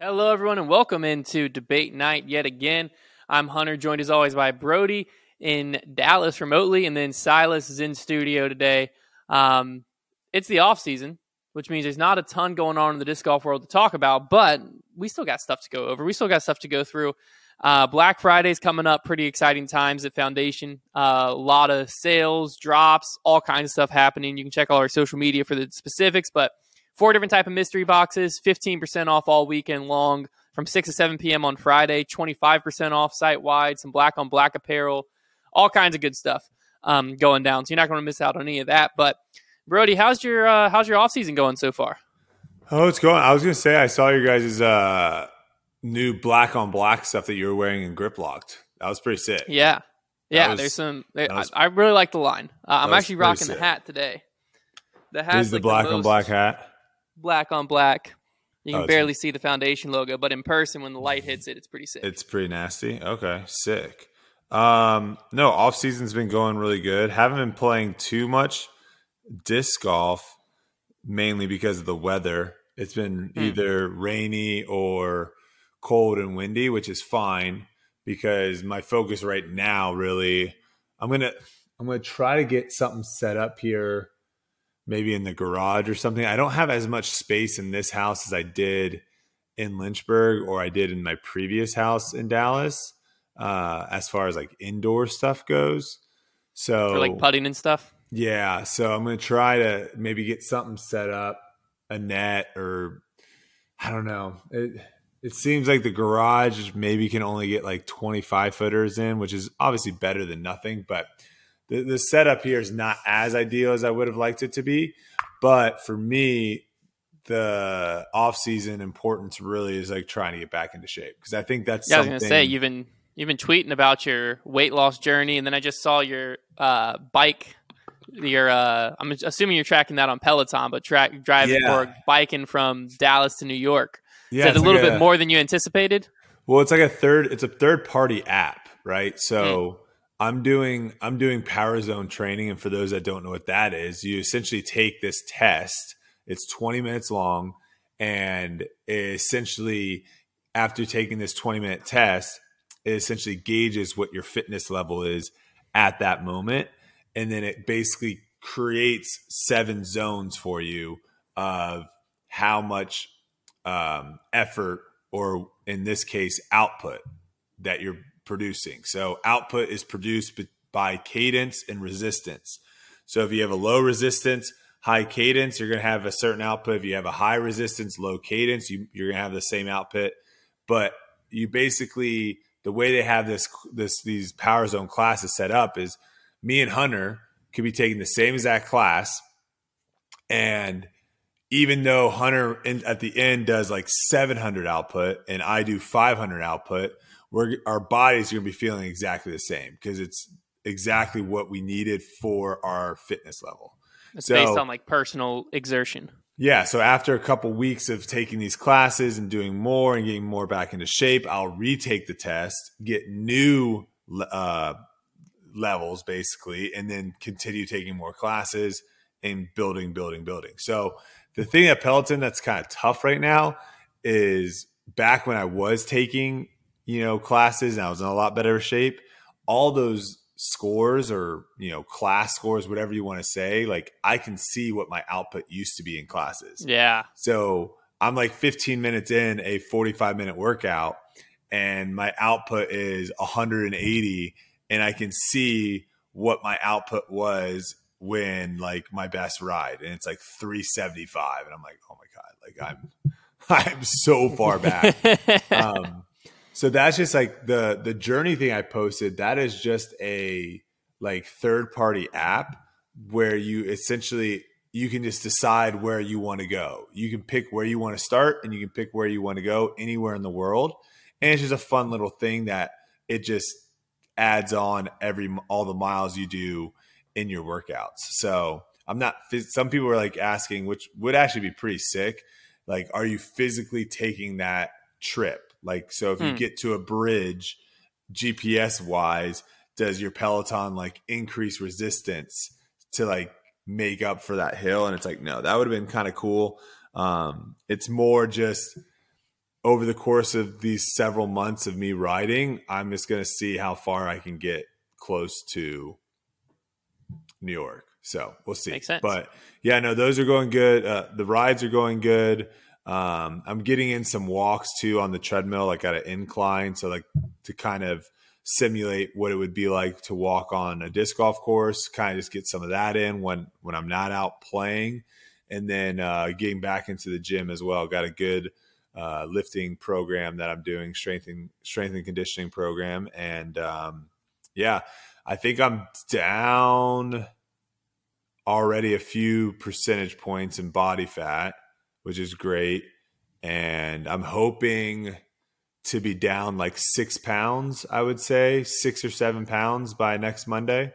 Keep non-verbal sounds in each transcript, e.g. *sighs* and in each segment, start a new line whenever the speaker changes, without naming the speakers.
Hello, everyone, and welcome into debate night yet again. I'm Hunter, joined as always by Brody in Dallas remotely, and then Silas is in studio today. Um, it's the off season, which means there's not a ton going on in the disc golf world to talk about, but we still got stuff to go over. We still got stuff to go through. Uh, Black Friday's coming up, pretty exciting times at Foundation. Uh, a lot of sales, drops, all kinds of stuff happening. You can check all our social media for the specifics, but Four different type of mystery boxes, 15% off all weekend long from 6 to 7 p.m. on Friday, 25% off site wide, some black on black apparel, all kinds of good stuff um, going down. So you're not going to miss out on any of that. But Brody, how's your uh, how's your off season going so far?
Oh, it's going. I was going to say I saw your guys' uh, new black on black stuff that you were wearing in Grip Locked. That was pretty sick.
Yeah, yeah. Was, there's some. was, I, I, really like the line. Uh, I'm actually rocking sick. the hat today.
The hat is the black the on black hat
black on black. You can oh, barely see the foundation logo, but in person, when the light hits it, it's pretty sick.
It's pretty nasty. Okay, sick. Um, no, off season's been going really good. Haven't been playing too much disc golf, mainly because of the weather. It's been hmm. either rainy or cold and windy, which is fine because my focus right now really I'm gonna I'm gonna try to get something set up here maybe in the garage or something. I don't have as much space in this house as I did in Lynchburg or I did in my previous house in Dallas, uh, as far as like indoor stuff goes. So
For like putting and stuff.
Yeah, so I'm gonna try to maybe get something set up, a net or I don't know. It it seems like the garage maybe can only get like 25 footers in, which is obviously better than nothing, but the, the setup here is not as ideal as I would have liked it to be. But for me, the off season importance really is like trying to get back into shape because I think that's.
Yeah,
something...
I was gonna say you've been you've been tweeting about your weight loss journey, and then I just saw your uh, bike. Your uh, I'm assuming you're tracking that on Peloton, but track driving yeah. or biking from Dallas to New York. Yeah, is a little like bit a, more than you anticipated?
Well, it's like a third. It's a third party app, right? So. Mm I'm doing I'm doing power zone training, and for those that don't know what that is, you essentially take this test. It's 20 minutes long, and essentially, after taking this 20 minute test, it essentially gauges what your fitness level is at that moment, and then it basically creates seven zones for you of how much um, effort, or in this case, output that you're producing. So output is produced by cadence and resistance. So if you have a low resistance, high cadence, you're going to have a certain output. If you have a high resistance, low cadence, you, you're going to have the same output. But you basically the way they have this this these power zone classes set up is me and Hunter could be taking the same exact class, and even though Hunter in, at the end does like 700 output and I do 500 output, we're our bodies are going to be feeling exactly the same because it's exactly what we needed for our fitness level.
It's so, based on like personal exertion.
Yeah. So after a couple weeks of taking these classes and doing more and getting more back into shape, I'll retake the test, get new uh, levels basically, and then continue taking more classes and building, building, building. So the thing at Peloton that's kind of tough right now is back when I was taking you know, classes and I was in a lot better shape, all those scores or, you know, class scores, whatever you want to say, like I can see what my output used to be in classes.
Yeah.
So I'm like 15 minutes in a 45 minute workout and my output is 180 and I can see what my output was when like my best ride and it's like 375 and I'm like, "Oh my god, like I'm *laughs* I'm so far back." *laughs* um so that's just like the the journey thing I posted. That is just a like third party app where you essentially you can just decide where you want to go. You can pick where you want to start and you can pick where you want to go anywhere in the world. And it's just a fun little thing that it just adds on every all the miles you do in your workouts. So I'm not. Some people are like asking, which would actually be pretty sick. Like, are you physically taking that trip? Like, so if you hmm. get to a bridge, GPS wise, does your Peloton like increase resistance to like make up for that hill? And it's like, no, that would have been kind of cool. Um, it's more just over the course of these several months of me riding, I'm just going to see how far I can get close to New York. So we'll see. But yeah, no, those are going good. Uh, the rides are going good. Um, I'm getting in some walks too on the treadmill, like at an incline. So like to kind of simulate what it would be like to walk on a disc golf course, kind of just get some of that in when, when I'm not out playing. And then uh, getting back into the gym as well. Got a good uh, lifting program that I'm doing, strength and, strength and conditioning program. And um, yeah, I think I'm down already a few percentage points in body fat, which is great. And I'm hoping to be down like six pounds, I would say, six or seven pounds by next Monday.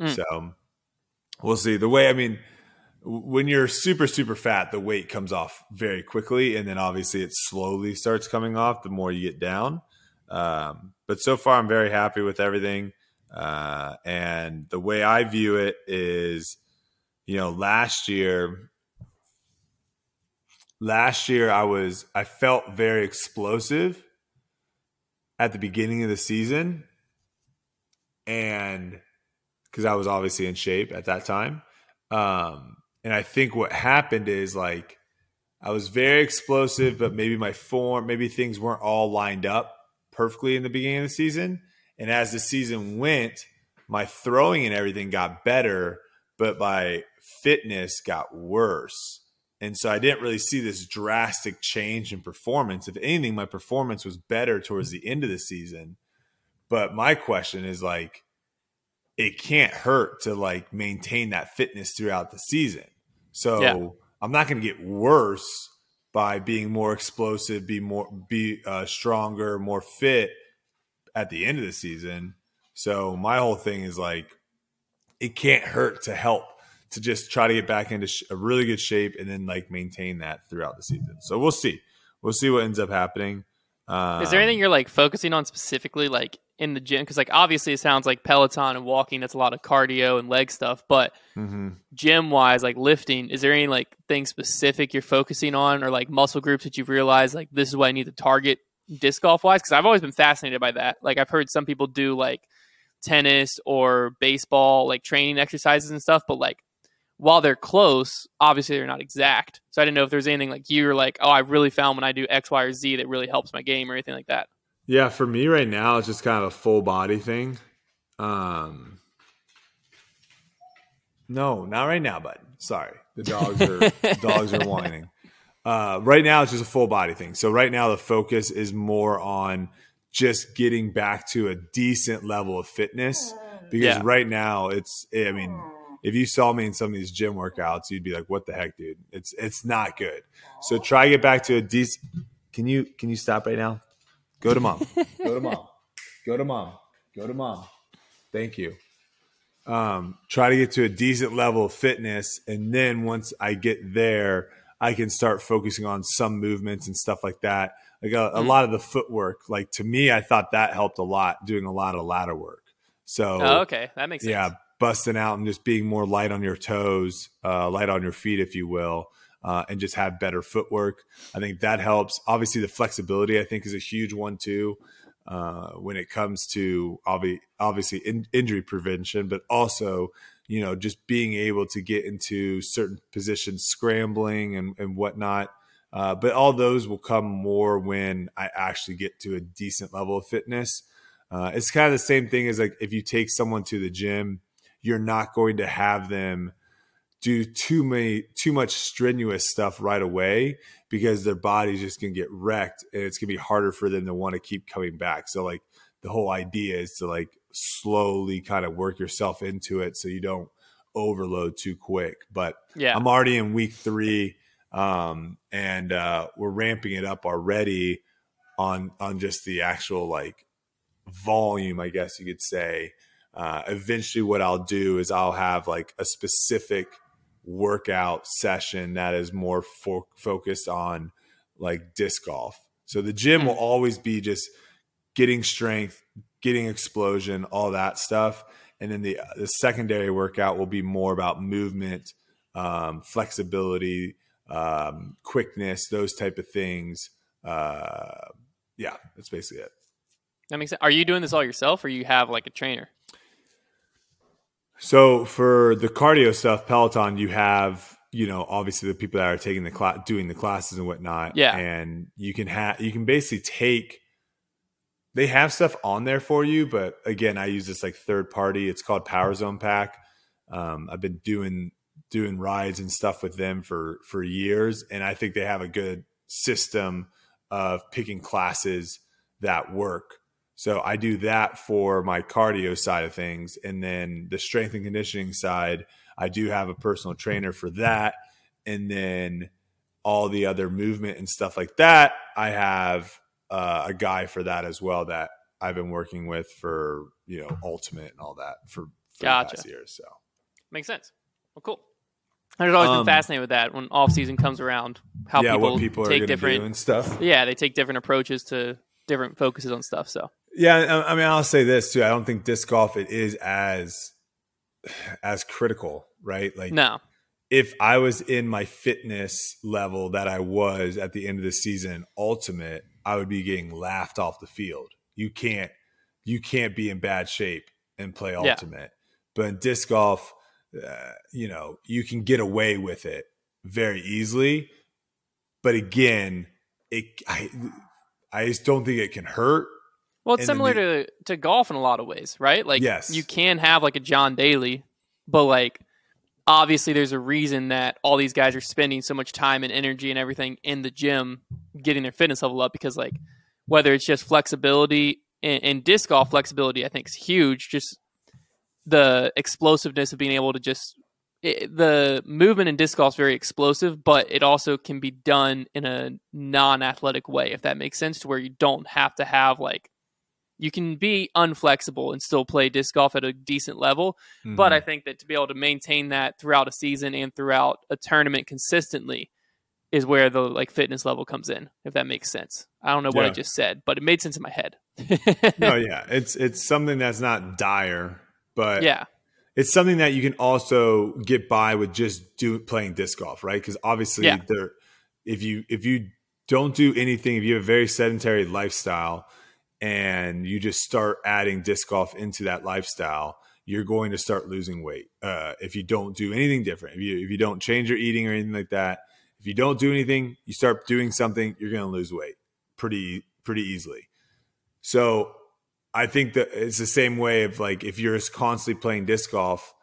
Mm. So we'll see. The way, I mean, when you're super, super fat, the weight comes off very quickly. And then obviously it slowly starts coming off the more you get down. Um, but so far, I'm very happy with everything. Uh, and the way I view it is, you know, last year, last year I was, I felt very explosive at the beginning of the season. And because I was obviously in shape at that time. Um, and I think what happened is like, I was very explosive, but maybe my form, maybe things weren't all lined up perfectly in the beginning of the season. And as the season went, my throwing and everything got better, but my fitness got worse. And so I didn't really see this drastic change in performance. If anything, my performance was better towards the end of the season. But my question is like, it can't hurt to like maintain that fitness throughout the season. So yeah. I'm not going to get worse by being more explosive, be more, be uh, stronger, more fit at the end of the season. So my whole thing is like, it can't hurt to help to just try to get back into sh- a really good shape and then like maintain that throughout the season. So we'll see. We'll see what ends up happening.
Um, is there anything you're like focusing on specifically, like in the gym? Because like obviously it sounds like Peloton and walking. That's a lot of cardio and leg stuff. But mm-hmm. gym wise, like lifting, is there any like thing specific you're focusing on, or like muscle groups that you've realized like this is what I need to target disc golf wise because I've always been fascinated by that. Like I've heard some people do like tennis or baseball like training exercises and stuff, but like while they're close, obviously they're not exact. So I didn't know if there's anything like you are like, oh, I really found when I do X, Y, or Z that really helps my game or anything like that.
Yeah, for me right now, it's just kind of a full body thing. Um, no, not right now, bud. Sorry, the dogs are dogs are whining. Uh, right now, it's just a full body thing. So right now, the focus is more on just getting back to a decent level of fitness because yeah. right now it's. I mean, if you saw me in some of these gym workouts, you'd be like, "What the heck, dude? It's it's not good." So try to get back to a decent. Can you can you stop right now? Go to mom. Go to mom. Go to mom. Go to mom. Thank you. Um, try to get to a decent level of fitness, and then once I get there I can start focusing on some movements and stuff like that. Like a, a mm. lot of the footwork, like to me, I thought that helped a lot doing a lot of ladder work. So,
oh, okay, that makes sense.
Yeah, busting out and just being more light on your toes, uh, light on your feet, if you will, uh, and just have better footwork. I think that helps. Obviously, the flexibility I think is a huge one too. Uh, when it comes to obvi- obviously in- injury prevention, but also you know, just being able to get into certain positions, scrambling and, and whatnot. Uh, but all those will come more when I actually get to a decent level of fitness. Uh, it's kind of the same thing as like if you take someone to the gym, you're not going to have them do too many too much strenuous stuff right away because their body's just gonna get wrecked and it's gonna be harder for them to want to keep coming back. So like the whole idea is to like slowly kind of work yourself into it so you don't overload too quick. But yeah, I'm already in week three, um, and uh, we're ramping it up already on on just the actual like volume, I guess you could say. Uh, eventually, what I'll do is I'll have like a specific workout session that is more fo- focused on like disc golf. So the gym will hmm. always be just getting strength, getting explosion, all that stuff. And then the the secondary workout will be more about movement, um, flexibility, um, quickness, those type of things. uh, yeah, that's basically it.
That makes sense. Are you doing this all yourself, or you have like a trainer?
So for the cardio stuff, Peloton, you have you know obviously the people that are taking the class, doing the classes and whatnot.
Yeah,
and you can have you can basically take. They have stuff on there for you, but again, I use this like third party. It's called Power Zone Pack. Um, I've been doing doing rides and stuff with them for for years, and I think they have a good system of picking classes that work so I do that for my cardio side of things. And then the strength and conditioning side, I do have a personal trainer for that. And then all the other movement and stuff like that, I have uh, a guy for that as well that I've been working with for, you know, ultimate and all that for, for
gotcha.
past years. So
makes sense. Well, cool. I've always um, been fascinated with that when off season comes around, how
yeah,
people,
people
take different
and stuff.
Yeah, they take different approaches to different focuses on stuff. So
yeah, I mean, I'll say this too. I don't think disc golf it is as as critical, right? Like,
no.
If I was in my fitness level that I was at the end of the season, ultimate, I would be getting laughed off the field. You can't, you can't be in bad shape and play ultimate. Yeah. But in disc golf, uh, you know, you can get away with it very easily. But again, it, I, I just don't think it can hurt
well, it's similar the, to to golf in a lot of ways, right? Like,
yes.
you can have like a John Daly, but like obviously there's a reason that all these guys are spending so much time and energy and everything in the gym getting their fitness level up because like whether it's just flexibility and, and disc golf flexibility, I think is huge. Just the explosiveness of being able to just it, the movement in disc golf is very explosive, but it also can be done in a non-athletic way, if that makes sense, to where you don't have to have like you can be unflexible and still play disc golf at a decent level. Mm-hmm. But I think that to be able to maintain that throughout a season and throughout a tournament consistently is where the like fitness level comes in, if that makes sense. I don't know what yeah. I just said, but it made sense in my head.
no, *laughs* yeah. It's it's something that's not dire, but
yeah.
It's something that you can also get by with just do playing disc golf, right? Because obviously yeah. there if you if you don't do anything, if you have a very sedentary lifestyle, and you just start adding disc golf into that lifestyle, you're going to start losing weight. Uh, if you don't do anything different, if you if you don't change your eating or anything like that, if you don't do anything, you start doing something, you're going to lose weight pretty pretty easily. So I think that it's the same way of like if you're constantly playing disc golf,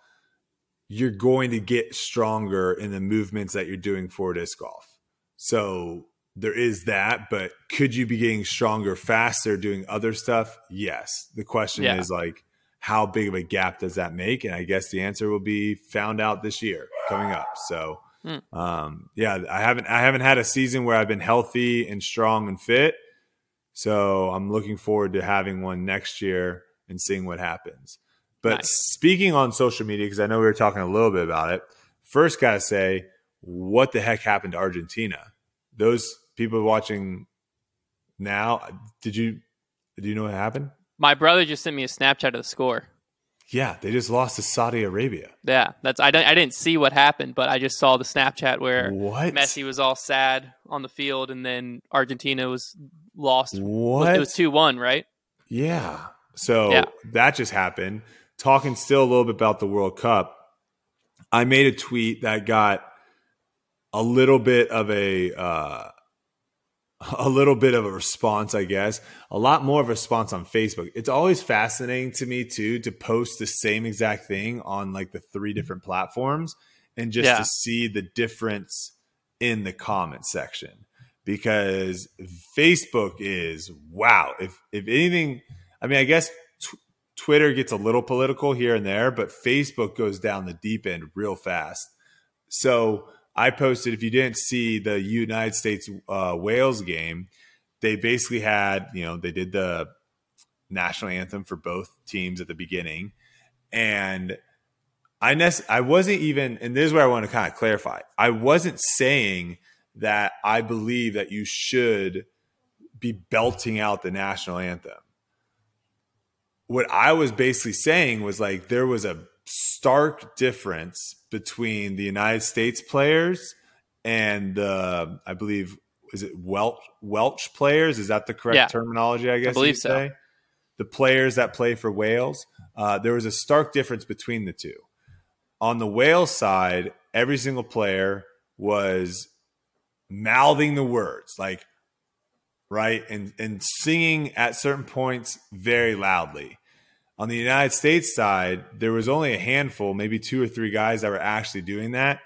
you're going to get stronger in the movements that you're doing for disc golf. So there is that, but could you be getting stronger faster doing other stuff? Yes. The question yeah. is like, how big of a gap does that make? And I guess the answer will be found out this year coming up. So, mm. um, yeah, I haven't I haven't had a season where I've been healthy and strong and fit. So I'm looking forward to having one next year and seeing what happens. But nice. speaking on social media, because I know we were talking a little bit about it, first gotta say, what the heck happened to Argentina? Those people watching now, did you do you know what happened?
My brother just sent me a Snapchat of the score.
Yeah, they just lost to Saudi Arabia.
Yeah, that's I didn't I didn't see what happened, but I just saw the Snapchat where
what?
Messi was all sad on the field, and then Argentina was lost.
What?
It was two one, right?
Yeah. So yeah. that just happened. Talking still a little bit about the World Cup. I made a tweet that got a little bit of a uh, a little bit of a response, I guess, a lot more of a response on Facebook. It's always fascinating to me too to post the same exact thing on like the three different platforms and just yeah. to see the difference in the comment section because Facebook is wow. If if anything, I mean, I guess t- Twitter gets a little political here and there, but Facebook goes down the deep end real fast. So I posted if you didn't see the United States uh, Wales game, they basically had you know they did the national anthem for both teams at the beginning, and I nec- I wasn't even and this is where I want to kind of clarify. I wasn't saying that I believe that you should be belting out the national anthem. What I was basically saying was like there was a stark difference between the United States players and the, I believe is it Welsh Welsh players? Is that the correct
Yeah.
terminology? I guess
I believe so.
say? The players that play for Wales, uh, there was a stark difference between the two. On the Wales side, every single player was mouthing the words like right and and singing at certain points very loudly. On the United States side, there was only a handful, maybe two or three guys that were actually doing that.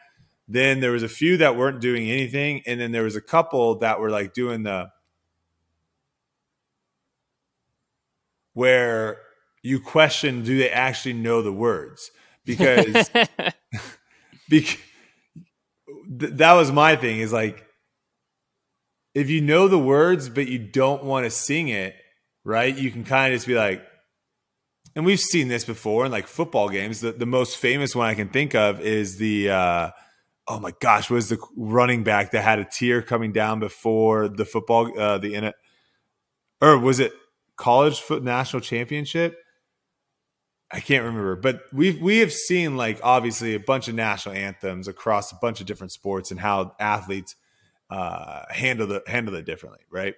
Then there was a few that weren't doing anything, and then there was a couple that were like doing the where you question do they actually know the words because *laughs* *laughs* because th- that was my thing is like if you know the words but you don't want to sing it right you can kind of just be like and we've seen this before in like football games the, the most famous one i can think of is the uh oh my gosh was the running back that had a tear coming down before the football uh the in it or was it college foot national championship I can't remember, but we've we have seen like obviously a bunch of national anthems across a bunch of different sports and how athletes uh, handle the handle it differently, right?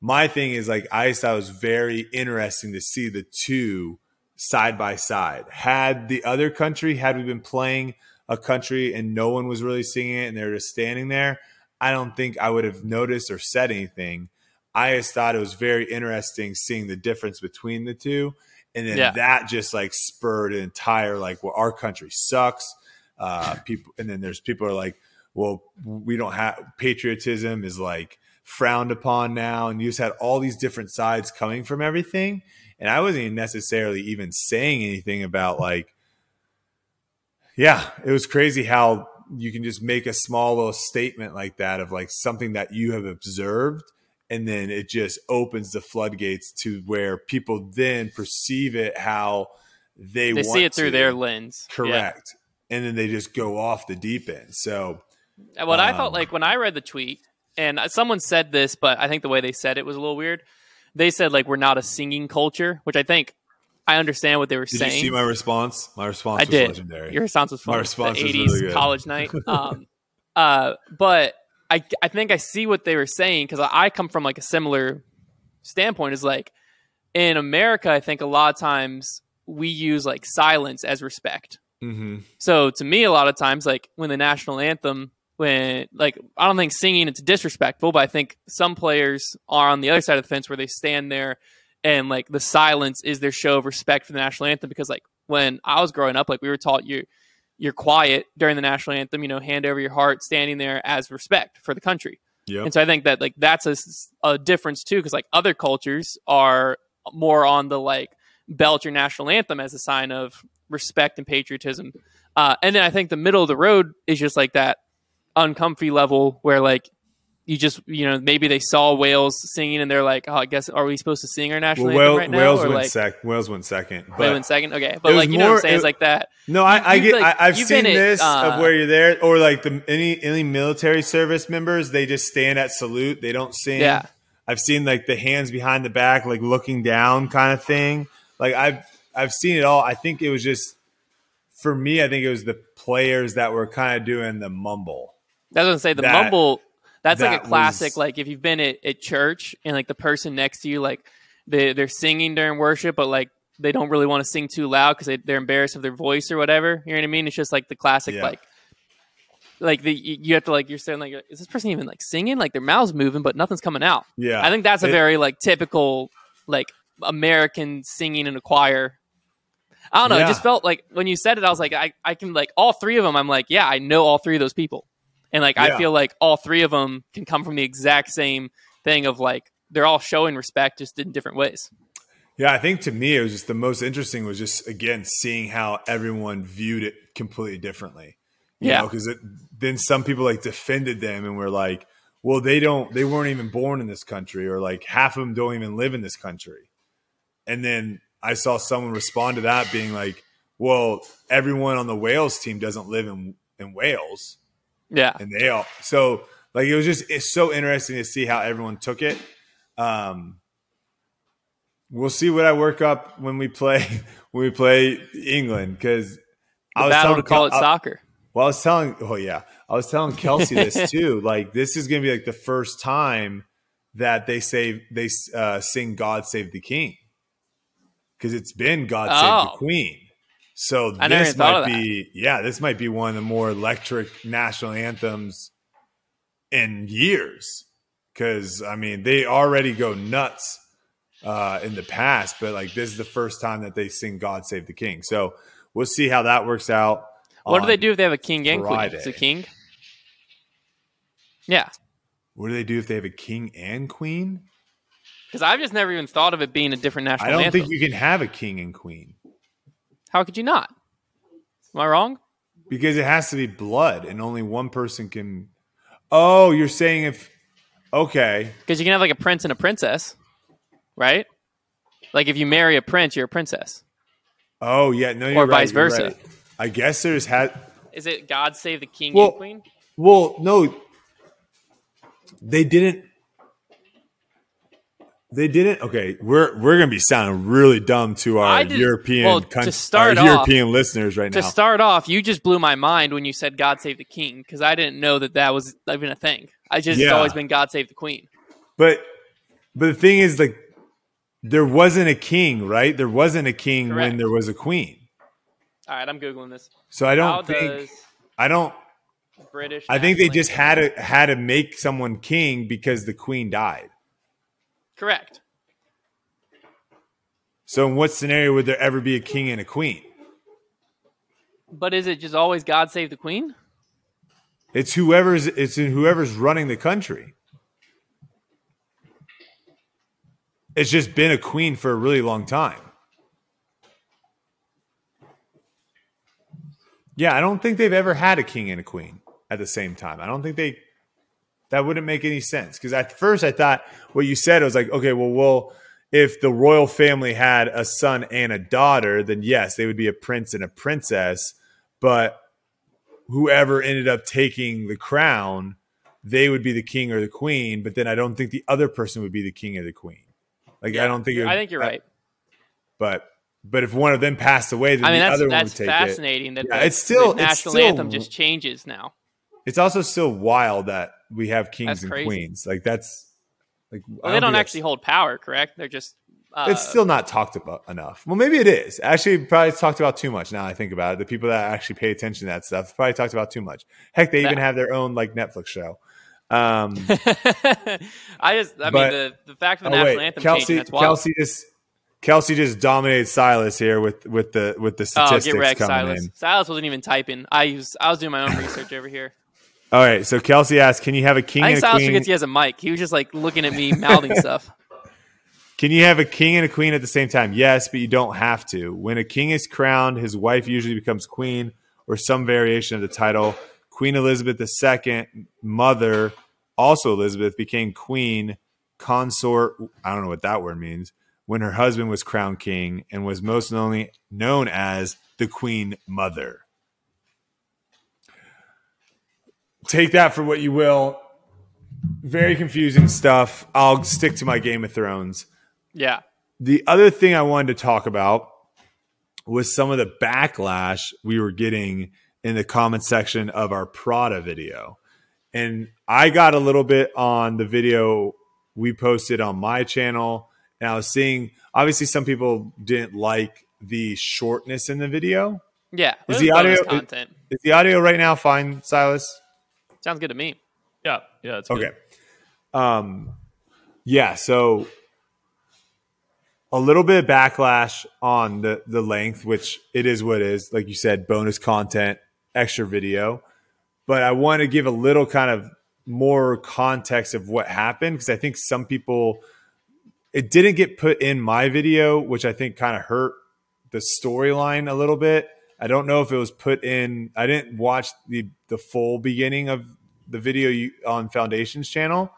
My thing is like I thought it was very interesting to see the two side by side. Had the other country, had we been playing a country and no one was really singing it and they're just standing there, I don't think I would have noticed or said anything. I just thought it was very interesting seeing the difference between the two and then
Yeah.
that just like spurred an entire like well our country sucks uh *laughs* people and then there's people are like well we don't have patriotism is like frowned upon now and you just had all these different sides coming from everything and i wasn't even necessarily even saying anything about like yeah it was crazy how you can just make a small little statement like that of like something that you have observed and then it just opens the floodgates to where people then perceive it how they,
they see it through
to.
their lens. Yeah.
correct and then they just go off the deep end so
What I felt
Um,
like when I read the tweet, and someone said this, but I think the way they said it was a little weird. They said like we're not a singing culture, which I think I understand what they were
did
saying.
you see my response my response
I
was
did.
legendary
Your response was
My response
the
was
80s
really
college night. *laughs* Um, uh, but I, I think I see what they were saying because I, I come from like a similar standpoint. Is like in America, I think a lot of times we use like silence as respect.
hmm
So to me, a lot of times, like when the national anthem, when like I don't think singing it's disrespectful, but I think some players are on the other side of the fence where they stand there and like the silence is their show of respect for the national anthem because like when I was growing up, like we were taught you you're quiet during the national anthem, you know, hand over your heart, standing there as respect for the country. And so I think that like that's a, a difference too, because like other cultures are more on the like belt your national anthem as a sign of respect and patriotism. Uh, and then I think the middle of the road is just like that uncomfy level where like you just you know maybe they saw Wales singing and they're like, oh, I guess are we supposed to sing our national
well,
anthem
Wales,
right now?
Wales
or
went
like
sec Wales went second but
went second? Okay, but like you know what I'm saying?
it-
It's like that.
No, I, I get.
like-
I, I've seen
at,
this
uh,
of where you're there, or like the any any military service members, they just stand at salute. They don't sing.
Yeah.
I've seen like the hands behind the back, like looking down, kind of thing. Like I've I've seen it all. I think it was just for me. I think it was the players that were kind of doing the mumble.
That's what I'm saying. The
That-
mumble. That's like a classic.
was-
Like if you've been at, at church and like the person next to you, like they they're singing during worship, but like they don't really want to sing too loud because they, they're embarrassed of their voice or whatever. You know what I mean? It's just like the classic
Yeah.
like. Like the you have to like you're saying like is this person even like singing like their mouths moving but nothing's coming out.
Yeah,
I think that's a
It-
very like typical like American singing in a choir. I don't know. It just felt like when you said it, I was like, I, I can like all three of them. I'm like, yeah, I know all three of those people, and like I feel like all three of them can come from the exact same thing of like they're all showing respect just in different ways.
Yeah, I think to me it was just the most interesting was just again seeing how everyone viewed it completely differently. You
Yeah.
because then some people like defended them and were like, "Well, they don't, they weren't even born in this country, or like half of them don't even live in this country." And then I saw someone respond to that being like, "Well, everyone on the Wales team doesn't live in in Wales,
Yeah,
and they all so like it was just it's so interesting to see how everyone took it um we'll see what i work up when we play *laughs* when we play england because
the battle to call it
I,
soccer.
Well, I was telling, oh yeah, I was telling Kelsey this *laughs* too. Like this is going to be like the first time that they say they uh, sing "God Save the King" because it's been "God
Oh.
Save the Queen." So
I
this might be, yeah, this might be one of the more electric national anthems in years. Because I mean, they already go nuts uh, in the past, but like this is the first time that they sing "God Save the King." So we'll see how that works out.
What do they do if they have a king and queen? It's a king. Yeah,
What do they do if they have a king and queen?
because I've just never even thought of it being a different national
I don't
anthem.
think you can have a king and queen
How could you not? Am I wrong?
because it has to be blood, and only one person can. Oh, you're saying if okay,
Because you can have like a prince and a princess, right? Like if you marry a prince, you're a princess.
oh yeah, no, you're
Or
right,
vice versa.
right. I guess there's had.
Is it God save the king
Well-
and queen?
Well, no, they didn't. They didn't. Okay, we're we're gonna be sounding really dumb to our
did-
European
well, to start
our
off-
European listeners right
To
now.
To start off, you just blew my mind when you said God save the king because I didn't know that that was even a thing. I just it's always been God save the queen.
But but the thing is, like, there wasn't a king, right? There wasn't a king when there was a queen.
All right, I'm googling this.
So I don't think I don't.
British?
I think they just had to had to make someone king because the queen died.
Correct.
So in what scenario would there ever be a king and a queen?
But is it just always God save the queen?
It's whoever's it's in whoever's running the country. It's just been a queen for a really long time. Yeah, I don't think they've ever had a king and a queen at the same time. I don't think they that wouldn't make any sense because at first I thought what you said was like, okay, well, well, if the royal family had a son and a daughter, then yes, they would be a prince and a princess. But whoever ended up taking the crown, they would be the king or the queen. But then I don't think the other person would be the king or the queen. Like I don't think. it
I think you're uh, right.
But but if one of them passed away, then
I mean,
the other one would take it.
fascinating that
Yeah,
the,
it's still-
the
it's
national
still-
anthem just changes now.
It's also still wild that we have kings
That's
and
crazy.
queens. Like that's like
Well, they don't
think
actually hold power, correct? They're just uh,
it's still not talked about enough. Well, maybe it is. Actually, probably it's talked about too much. Now I think about it, the people that actually pay attention to that stuff probably talked about too much. Heck, they even have their own like Netflix show. Um, *laughs*
I just, I
But-
mean, the, the fact of
oh
the national
wait,
anthem
Kelsey,
changing, that's wild.
Kelsey just Kelsey just dominated Silas here with with the with the
oh,
statistics
get wrecked,
coming
Silas.
in.
Silas wasn't even typing. I was, I was doing my own research over here.
All right, so Kelsey asked, "Can you have a king
I
and
think
a
Silas
queen?
forgets he has a mic. He was just like looking at me, mouthing stuff. *laughs*
Can you have a king and a queen at the same time? Yes, but you don't have to. When a king is crowned, his wife usually becomes queen or some variation of the title. Queen Elizabeth II, mother, also Elizabeth, became queen consort. I don't know what that word means. When her husband was crowned king and was most known, known as the queen mother. Take that for what you will. Very confusing stuff. I'll stick to my Game of Thrones.
Yeah.
The other thing I wanted to talk about was some of the backlash we were getting in the comment section of our Prada video. And I got a little bit on the video we posted on my channel. And I was seeing, obviously, some people didn't like the shortness in the video.
Yeah.
Is the audio-
content?
Is the audio right now fine, Silas?
Sounds good to me.
Yeah, yeah, it's good.
Okay. Um, yeah. So a little bit of backlash on the the length, which it is what it is. Like you said, bonus content, extra video. But I want to give a little kind of more context of what happened because I think some people it didn't get put in my video, which I think kind of hurt the storyline a little bit. I don't know if it was put in. I didn't watch the the full beginning of the video you, on Foundation's channel,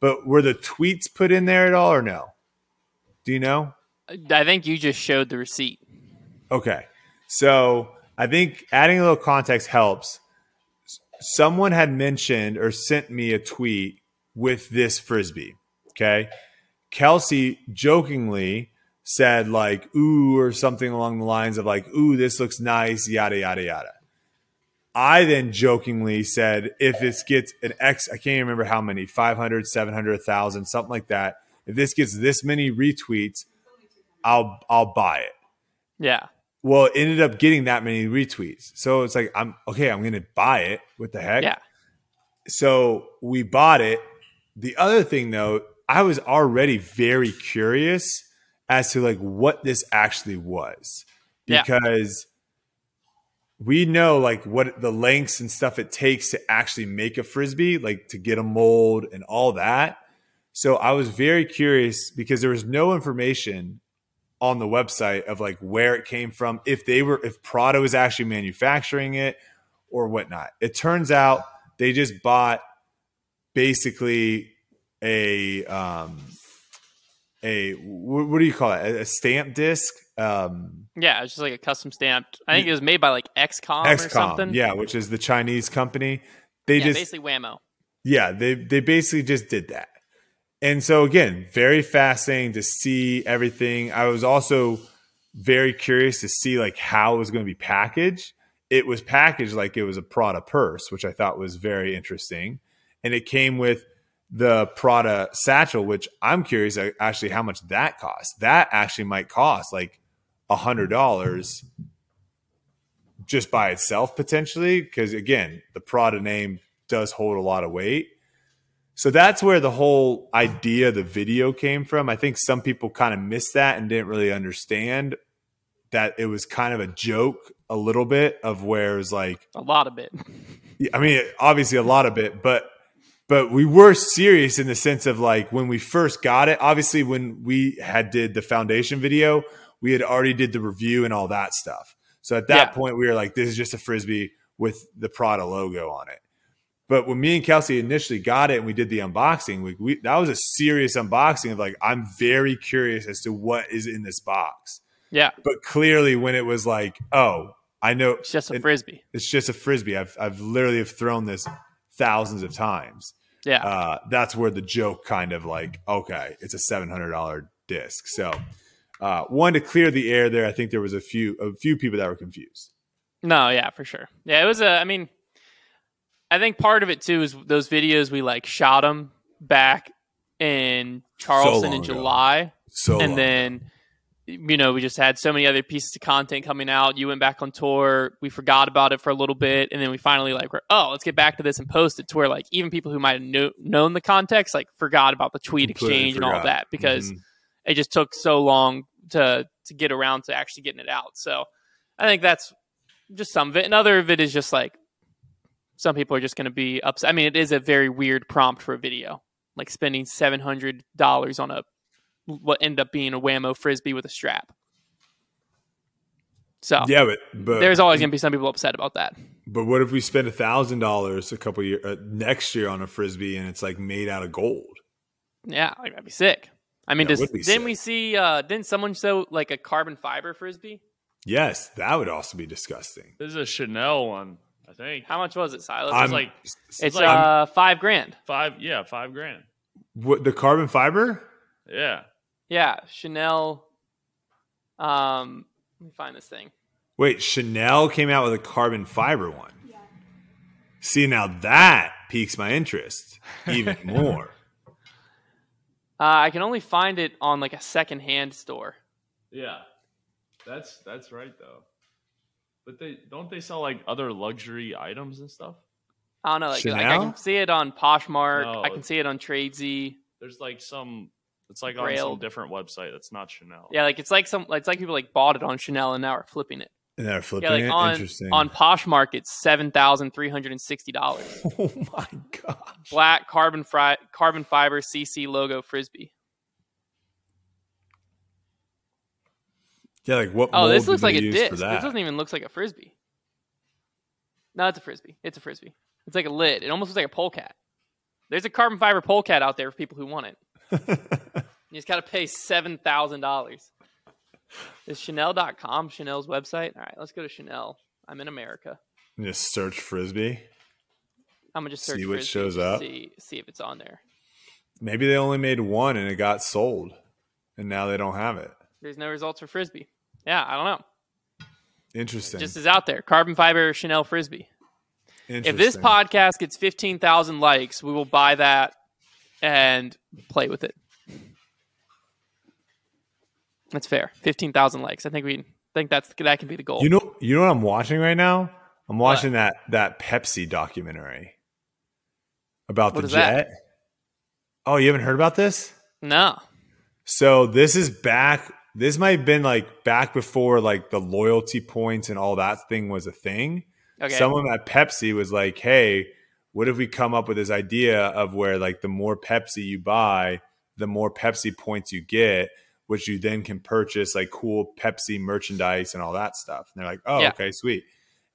but were the tweets put in there at all or no? Do you know?
I think you just showed the receipt.
Okay. So I think adding a little context helps. Someone had mentioned or sent me a tweet with this frisbee. Okay. Kelsey jokingly said, like, ooh, or something along the lines of, like, ooh, this looks nice, yada, yada, yada. I then jokingly said, if this gets an X, I can't remember how many 500, 700, 1,000, something like that. If this gets this many retweets, I'll I'll buy it.
Yeah.
Well, it ended up getting that many retweets. So it's like, I'm okay, I'm going to buy it. What the heck?
Yeah.
So we bought it. The other thing, though, I was already very curious as to like what this actually was
Yeah.
We know like what the lengths and stuff it takes to actually make a frisbee, like to get a mold and all that. So I was very curious because there was no information on the website of like where it came from, if they were, if Prada was actually manufacturing it or whatnot. It turns out they just bought basically a um a what, what do you call it? A, a stamp disc. Um,
Yeah. It's just like a custom stamped. I think it was made by like XCOM, or something.
yeah, which is the Chinese company. They
Yeah,
just
basically Wham-O.
yeah, they they basically just did that. And so again, very fascinating to see everything. I was also very curious to see like how it was going to be packaged. It was packaged like it was a Prada purse, which I thought was very interesting. And it came with the Prada satchel, which I'm curious uh, actually how much that costs. That actually might cost like a hundred dollars just by itself potentially, because again, the Prada name does hold a lot of weight. So that's where the whole idea of the video came from. I think some people kind of missed that and didn't really understand that it was kind of a joke a little bit of where it was like
A lot of it. *laughs*
I mean, obviously a lot of it, but but we were serious in the sense of like when we first got it. Obviously, when we had did the foundation video, we had already did the review and all that stuff. So at that
Yeah.
point, we were like, "This is just a frisbee with the Prada logo on it." But when me and Kelsey initially got it and we did the unboxing, we, we that was a serious unboxing of like, I'm very curious as to what is in this box.
Yeah.
But clearly, when it was like, "Oh, I know
It's just a frisbee.
it's just a frisbee. I've I've literally have thrown this thousands of times.
Yeah.
Uh, that's where the joke kind of like, okay, it's a seven hundred dollar disc. So, uh, one to clear the air there. I think there was a few a few people that were confused.
No, yeah, for sure. Yeah, it was a. I mean, I think part of it too is those videos we like shot them back in Charleston in
long ago.
July,
So,
and then you know we just had so many other pieces of content coming out. You went back on tour. We forgot about it for a little bit, and then we finally like were oh let's get back to this and post it to where like even people who might have kno- known the context like forgot about the tweet
Completely
exchange and all that because
Mhm.
It just took so long to to get around to actually getting it out. So I think that's just some of it. And other of it is just like some people are just going to be upset. I mean, it is a very weird prompt for a video, like spending seven hundred dollars on a what ended up being a Wham-O frisbee with a strap. So
yeah, but but
there's always going to be some people upset about that.
but what if we spend a thousand dollars a couple years uh, next year on a frisbee and it's like made out of gold?
Yeah, like, that'd be sick. I mean, does,
would
didn't
sick.
we see? Uh, didn't someone show like a carbon fiber frisbee?
Yes, that would also be disgusting.
This is a Chanel one, I think.
How much was it, Silas?
I'm
It's like
it's
like-
uh five grand.
five, yeah, five grand.
what the carbon fiber.
Yeah.
Yeah, Chanel. Um, let me find this thing.
Wait, Chanel came out with a carbon fiber one. Yeah. See, now that piques my interest even *laughs* more.
Uh, I can only find it on like a secondhand store.
Yeah. That's that's right though. But they don't they sell like other luxury items and stuff?
I don't know. Like, like I can see it on Poshmark.
No,
I can see it on Tradesy.
There's like some it's like on
Grailed.
some different website that's not Chanel.
Yeah, like it's like some. It's like people like bought it on Chanel and now are flipping it.
And they're flipping
Yeah, like
it.
on
Interesting.
on Poshmark, it's seven thousand three hundred and sixty dollars. *laughs*
oh my gosh.
Black carbon fri- carbon fiber CC logo frisbee.
Yeah, like what?
Oh, this looks like a disc. This doesn't even look like a frisbee. No, it's a frisbee. It's a frisbee. It's like a lid. It almost looks like a polecat. There's a carbon fiber polecat out there for people who want it. *laughs* You just got to pay seven thousand dollars. Is Chanel.com Chanel's website? All right, let's go to Chanel. I'm in America.
Just search frisbee.
I'm gonna just search
See what
Frisbee
shows up.
See see if it's on there.
Maybe they only made one and it got sold, and now they don't have it.
There's no results for frisbee. Yeah, I don't know.
Interesting.
Just is out there. Carbon fiber Chanel frisbee. If this podcast gets 15,000 likes, we will buy that and play with it. That's fair. 15,000 likes. I think we think that's that can be the goal.
You know, you know what I'm watching right now? I'm watching that that Pepsi documentary about
What
the
is that?
jet. Oh, you haven't heard about this?
no.
So this is back. This might have been like back before like the loyalty points and all that thing was a thing.
Okay.
Someone at Pepsi was like, "Hey, what if we come up with this idea of where like the more Pepsi you buy, the more Pepsi points you get, which you then can purchase like cool Pepsi merchandise and all that stuff." And they're like, "Oh,
Yeah.
okay, sweet."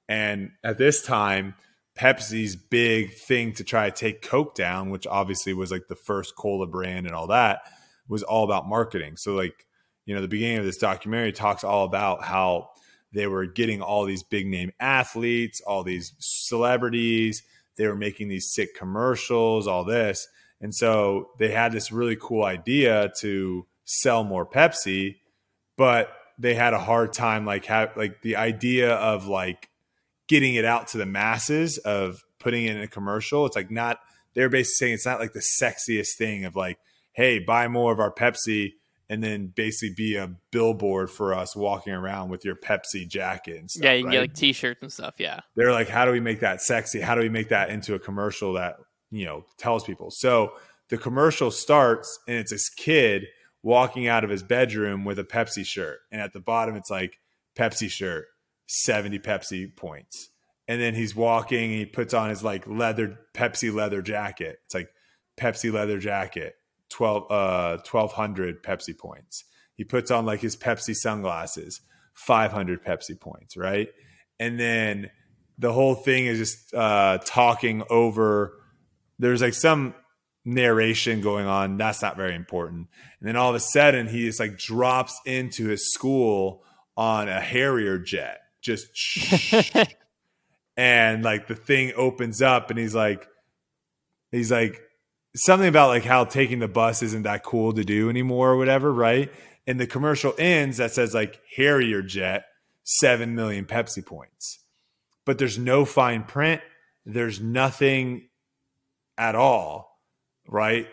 And at this time, Pepsi's big thing to try to take Coke down, which obviously was like the first cola brand and all that, was all about marketing. So like, you know, the beginning of this documentary talks all about how they were getting all these big name athletes, all these celebrities, they were making these sick commercials, all this. And so they had this really cool idea to sell more Pepsi, but they had a hard time like have like the idea of like getting it out to the masses of putting it in a commercial. It's like not they're basically saying it's not like the sexiest thing of like, hey, buy more of our Pepsi and then basically be a billboard for us walking around with your Pepsi jacket and stuff.
yeah, you can
right?
get like t-shirts and stuff. Yeah.
they're like, how do we make that sexy? How do we make that into a commercial that, you know, tells people? So the commercial starts and it's this kid walking out of his bedroom with a Pepsi shirt. And at the bottom, it's like Pepsi shirt, 70 Pepsi points. And then he's walking he puts on his like leather, Pepsi leather jacket. It's like Pepsi leather jacket, 12, uh, 1200 Pepsi points. He puts on like his Pepsi sunglasses, 500 Pepsi points, right? And then the whole thing is just uh, talking over. There's like some narration going on. That's not very important. And then all of a sudden, he just like drops into his school on a Harrier jet, just *laughs* and like the thing opens up, and he's like, he's like something about like how taking the bus isn't that cool to do anymore or whatever, right? And the commercial ends that says like Harrier jet, seven million Pepsi points but there's no fine print. There's nothing at all, right?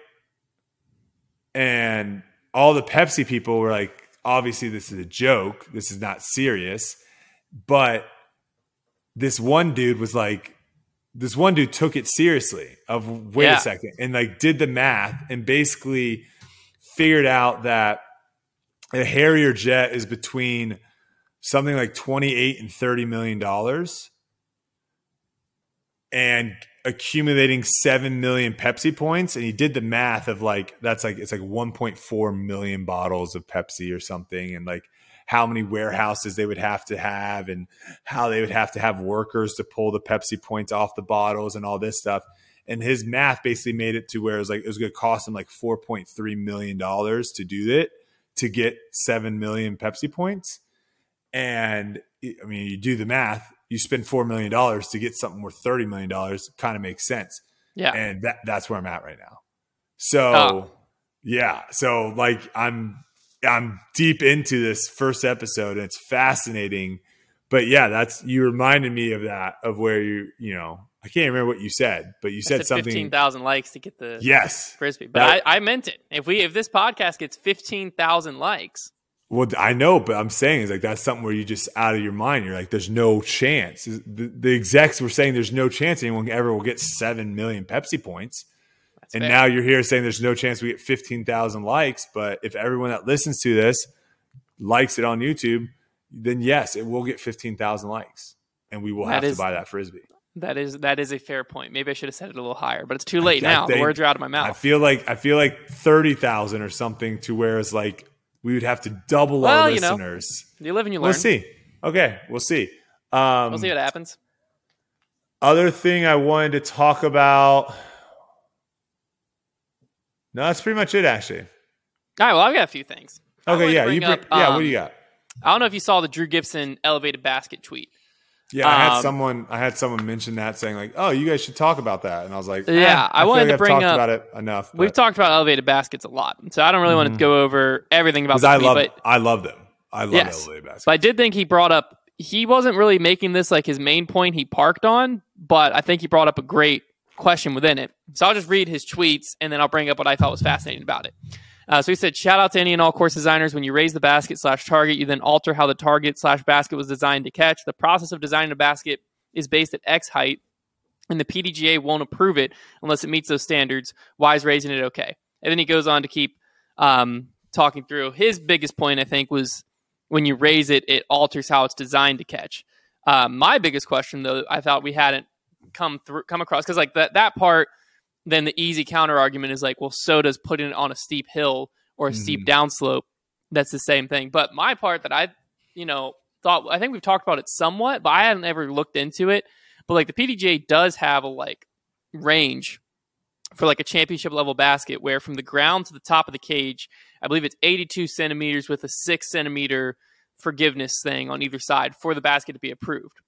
And all the Pepsi people were like, obviously, this is a joke. This is not serious. But this one dude was like, this one dude took it seriously of wait
Yeah.
a second and like did the math and basically figured out that a Harrier jet is between something like 28 and 30 million dollars and accumulating 7 million Pepsi points and he did the math of like that's like it's like 1.4 million bottles of Pepsi or something and like how many warehouses they would have to have and how they would have to have workers to pull the Pepsi points off the bottles and all this stuff. And his math basically made it to where it was like it was going to cost him like 4.3 million dollars to do it to get 7 million Pepsi points. And I mean, you do the math, you spend $4 million to get something worth $30 million, kind of makes sense.
Yeah.
And that, that's where I'm at right now. So,
Oh.
yeah. So, like, I'm, I'm deep into this first episode and it's fascinating. But yeah, that's, you reminded me of that, of where you, you know, I can't remember what you said, but you said,
said
something.
15,000 likes to get the
Yes.
frisbee. But
That-
I, I meant it. If we if this podcast gets 15,000 likes,
Well, I know, but I'm saying is like that's something where you just out of your mind. You're like, there's no chance. The, the execs were saying there's no chance anyone ever will get seven million Pepsi points,
that's
and
fair.
now you're here saying there's no chance we get fifteen thousand likes. But if everyone that listens to this likes it on YouTube, then yes, it will get fifteen thousand likes, and we will
That
have
is-
to buy that frisbee.
that is that is a fair point. Maybe I should have said it a little higher, but it's too late
I
now. The
think-
words are out of my mouth.
I feel like I feel like thirty thousand or something to where it's like we would have to double
Well,
our
you know,
listeners.
you live and you learn.
We'll see. Okay, we'll see. Um,
We'll see what happens.
other thing I wanted to talk about. No, that's pretty much it, actually.
All right. Well, I've got a few things.
Okay, yeah, you bring,
up,
yeah.
um,
what do you got?
I don't know if you saw the Drew Gibson elevated basket tweet.
Yeah, I had
um,
someone. I had someone mention that, saying like, "Oh, you guys should talk about that," and I was like,
Yeah,
eh,
I wanted
like
to
I've
bring
talked
up-
about it enough.
We've talked about elevated baskets a lot, so I don't really want to go over everything about
because I love,
but
I love them. I love
Yes.
elevated baskets.
but I did think he brought up he wasn't really making this like his main point he parked on, but I think he brought up a great question within it. So I'll just read his tweets and then I'll bring up what I thought was fascinating about it. Uh, so he said, shout out to any and all course designers. When you raise the basket slash target, you then alter how the target slash basket was designed to catch. The process of designing a basket is based at X height, and the PDGA won't approve it unless it meets those standards. Why is raising it okay? And then he goes on to keep um, talking through. His biggest point, I think, was when you raise it, it alters how it's designed to catch. Um, my biggest question, though, I thought we hadn't come through, come across because like that that part. Then the easy counter argument is like, well, so does putting it on a steep hill or a mm-hmm. steep downslope. That's the same thing. But my part that I, you know, thought I think we've talked about it somewhat, but I hadn't ever looked into it. But like the PDGA does have a like range for like a championship level basket where from the ground to the top of the cage, I believe it's 82 centimeters with a six centimeter forgiveness thing on either side for the basket to be approved.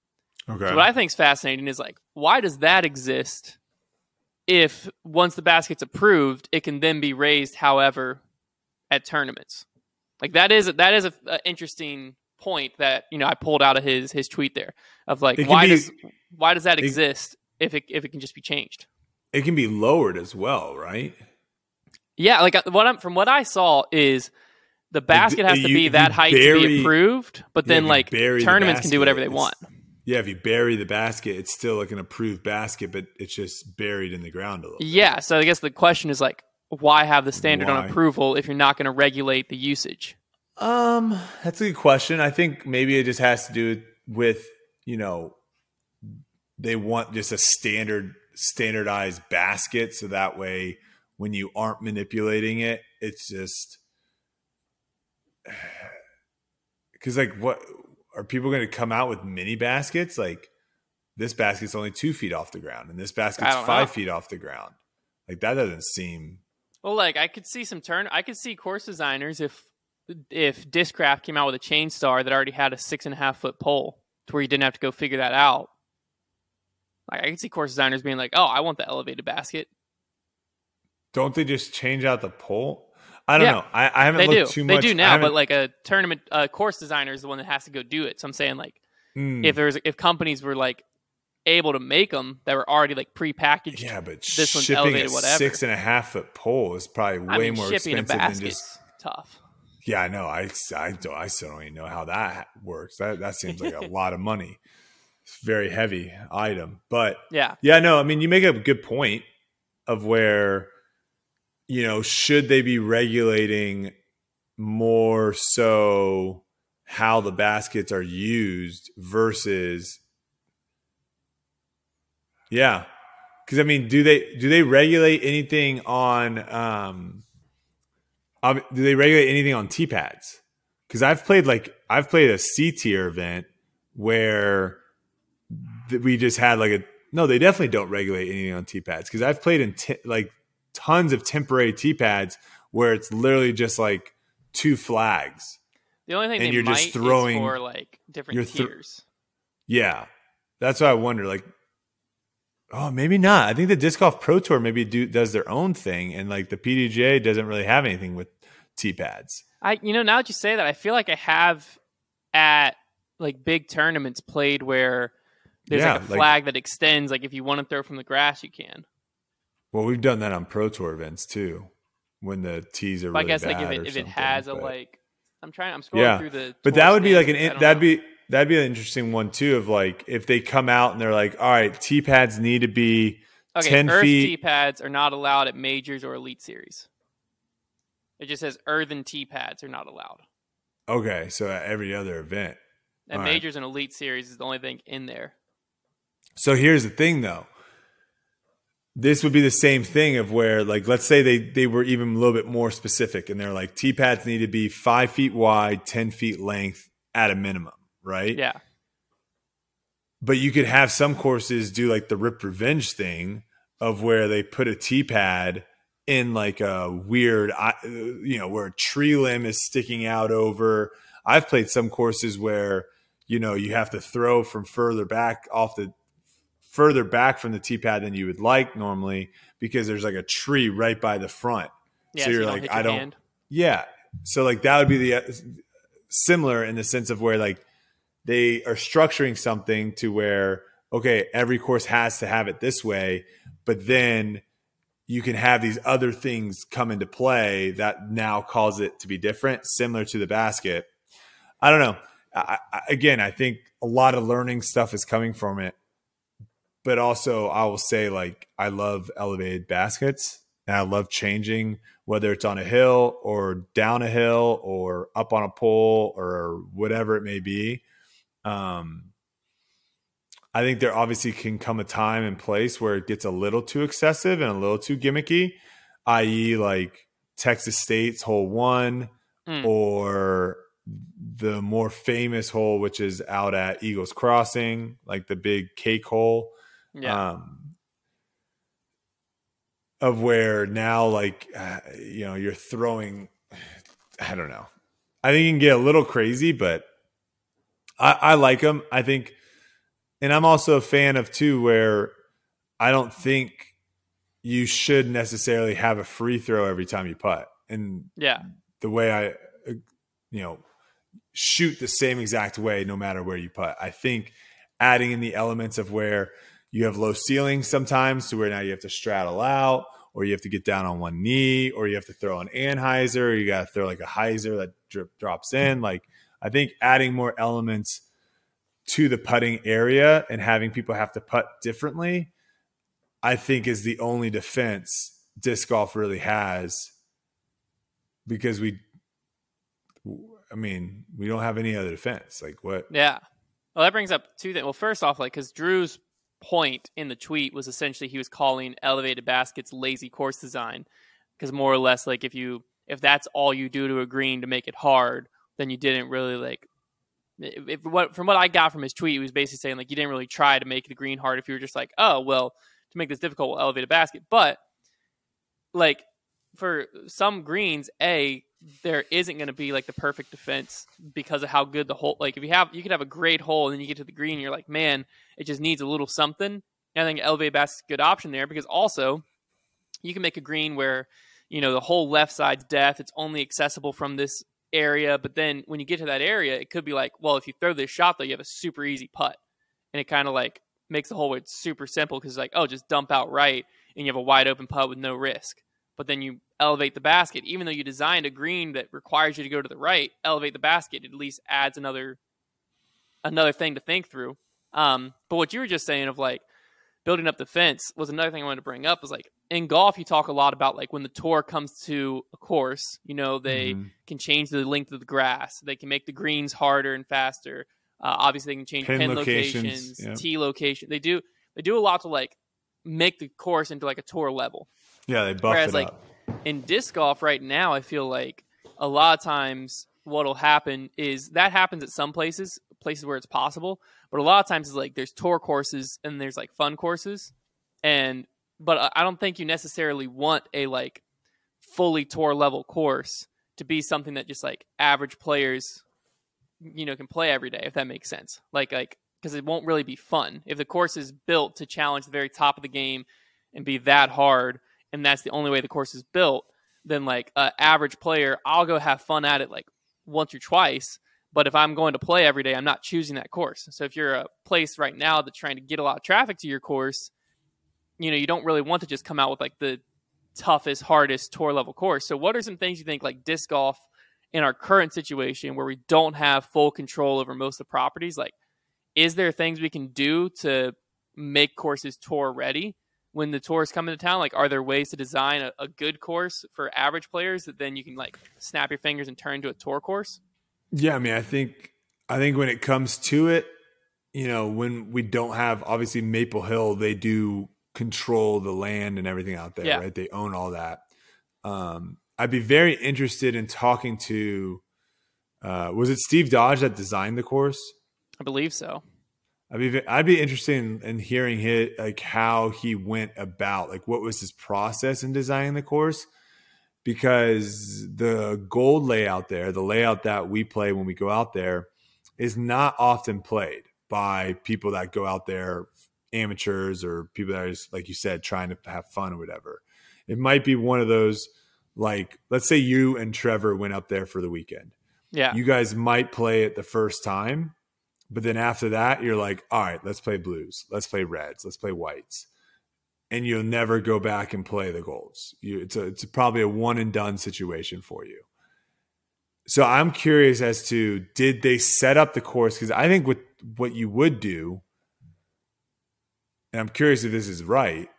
Okay. So what I think is fascinating is like, why does that exist? If once the basket's approved, it can then be raised, however, at tournaments. Like that is that is an interesting point that you know I pulled out of his his tweet there of like why be, does why does that it, exist if it if it can just be changed?
It can be lowered as well, right?
Yeah, like uh, what I'm from what I saw is the basket has to be that height bury, to be approved, but yeah, then like tournaments basket, can do whatever they want.
Yeah, if you bury the basket, it's still like an approved basket, but it's just buried in the ground a little.
Yeah, so I guess the question is like, why have the standard why? on approval if you're not going to regulate the usage?
Um, that's a good question. I think maybe it just has to do with you know they want just a standard standardized basket, so that way when you aren't manipulating it, it's just *sighs* because like what are people going to come out with mini baskets? Like this basket's only two feet off the ground and this basket's five know. feet off the ground. Like that doesn't seem
well like i could see some turn i could see course designers if if discraft came out with a ChainStar that already had a six and a half foot pole to where you didn't have to go figure that out. Like i could see course designers being like oh i want the elevated basket.
Don't they just change out the pole I don't yeah, know. I, I haven't
they
looked
do.
too much.
They do now, but like a tournament uh, course designer is the one that has to go do it. So I'm saying like mm. if there's if companies were like able to make them that were already like pre-packaged.
Yeah, but this one's elevated, whatever. Six and a half foot pole is probably way I mean, more expensive than just
tough.
Yeah, I know. I I don't. I still don't even know how that works. That that seems like a *laughs* lot of money. It's very heavy item, but
yeah,
yeah. No, I mean you make a good point of where you know, should they be regulating more so how the baskets are used versus yeah. Because i mean do they do they regulate anything on um do they regulate anything on t pads because i've played like i've played a c tier event where we just had like a no they definitely don't regulate anything on t pads because i've played in t- like tons of temporary T pads where it's literally just like two flags.
The only thing and you're just throwing for like different th- tiers.
Yeah, that's what I wonder. Like, oh, maybe not. I think the disc golf pro tour maybe do does their own thing, and like the PDGA doesn't really have anything with T pads.
I, you know, now that you say that, I feel like I have at like big tournaments played where there's yeah, like a flag like, that extends. Like if you want to throw from the grass, you can.
Well, we've done that on pro tour events too, when the tees are. Really I guess
like
if
it if it has
but,
a like, I'm trying. I'm scrolling
yeah,
through the.
But that would be like an that'd know. be that'd be an interesting one too. Of like if they come out and they're like, all right, T pads need to be okay, ten Earth feet.
T pads are not allowed at majors or elite series. It just says earthen T pads are not allowed.
Okay, so at every other event.
And all majors right. and elite series is the only thing in there.
So here's the thing, though this would be the same thing of where like let's say they they were even a little bit more specific and they're like t pads need to be five feet wide 10 feet length at a minimum right?
Yeah.
But you could have some courses do like the rip revenge thing of where they put a t pad in like a weird you know where a tree limb is sticking out over. I've played some courses where you know you have to throw from further back off the further back from the tee pad than you would like normally because there's like a tree right by the front.
Yeah, so you're so like, I don't.
Yeah. So like that would be the uh, similar in the sense of where like they are structuring something to where okay, every course has to have it this way, but then you can have these other things come into play that now cause it to be different, similar to the basket. I don't know. I, I, again, I think a lot of learning stuff is coming from it, but also I will say like I love elevated baskets and I love changing whether it's on a hill or down a hill or up on a pole or whatever it may be. Um, I think there obviously can come a time and place where it gets a little too excessive and a little too gimmicky, i.e., like Texas State's hole one mm. or the more famous hole, which is out at Eagles Crossing, like the big cake hole. Yeah. Um, of where now, like, uh, you know, you're throwing, *sighs* I don't know. I think you can get a little crazy, but I, I like them. I think and I'm also a fan of too where I don't think you should necessarily have a free throw every time you putt. And
yeah,
the way I, uh, you know, shoot the same exact way no matter where you putt. I think adding in the elements of where you have low ceilings sometimes to where now you have to straddle out or you have to get down on one knee or you have to throw an anhyzer or you got to throw like a hyzer that drip, drops in. Like I think adding more elements to the putting area and having people have to putt differently, I think is the only defense disc golf really has because we I mean, we don't have any other defense. Like what?
Yeah. Well, that brings up two things. Well, first off, like because Drew's point in the tweet was essentially he was calling elevated baskets lazy course design because more or less like if you if that's all you do to a green to make it hard, then you didn't really like if, what from what I got from his tweet, he was basically saying like you didn't really try to make the green hard if you were just like, oh well, to make this difficult, we'll elevate a basket. But like for some greens, a there isn't going to be like the perfect defense because of how good the hole. Like if you have, you could have a great hole and then you get to the green, you're like, man, it just needs a little something. And I think elevate basket's a good option there because also you can make a green where you know the whole left side's death. It's only accessible from this area. But then when you get to that area, it could be like, well, if you throw this shot though, you have a super easy putt, and it kind of like makes the whole way super simple because like, oh, just dump out right, and you have a wide open putt with no risk. But then you elevate the basket, even though you designed a green that requires you to go to the right, elevate the basket. It at least adds another another thing to think through. Um, but what you were just saying of like building up the fence was another thing I wanted to bring up was like in golf you talk a lot about like when the tour comes to a course, you know, they mm-hmm. can change the length of the grass, they can make the greens harder and faster. Uh, obviously they can change pin, pin locations, locations yep. tee location. They do they do a lot to like make the course into like a tour level.
Yeah, they buff Whereas, it
like,
up.
In disc golf right now, I feel like a lot of times what'll happen is that happens at some places, places where it's possible. But a lot of times it's like there's tour courses and there's like fun courses, and but I don't think you necessarily want a like fully tour level course to be something that just like average players, you know, can play every day if that makes sense. Like like because it won't really be fun if the course is built to challenge the very top of the game and be that hard, and that's the only way the course is built. Then like an average player, I'll go have fun at it like once or twice but if I'm going to play every day, I'm not choosing that course. So if you're a place right now that's trying to get a lot of traffic to your course, you know, you don't really want to just come out with like the toughest, hardest tour level course. So what are some things you think like disc golf in our current situation where we don't have full control over most of the properties? Like, is there things we can do to make courses tour ready when the tours come into town? Like, are there ways to design a, a good course for average players that then you can like snap your fingers and turn into a tour course?
Yeah, I mean, I think I think when it comes to it, you know, when we don't have obviously Maple Hill, they do control the land and everything out there, yeah. right? They own all that. Um, I'd be very interested in talking to. Uh, was it Steve Dodge that designed the course?
I believe so.
I'd be I'd be interested in, in hearing his like how he went about like what was his process in designing the course because the gold layout there, the layout that we play when we go out there, is not often played by people that go out there, amateurs or people that are just, like you said, trying to have fun or whatever. It might be one of those, like, let's say you and Trevor went up there for the weekend.
Yeah.
You guys might play it the first time, But then after that, you're like, all right, let's play blues, let's play reds, let's play whites. And you'll never go back and play the golds. You, it's a, it's probably a one and done situation for you. So I'm curious as to did they set up the course? Because I think what what you would do, and I'm curious if this is right,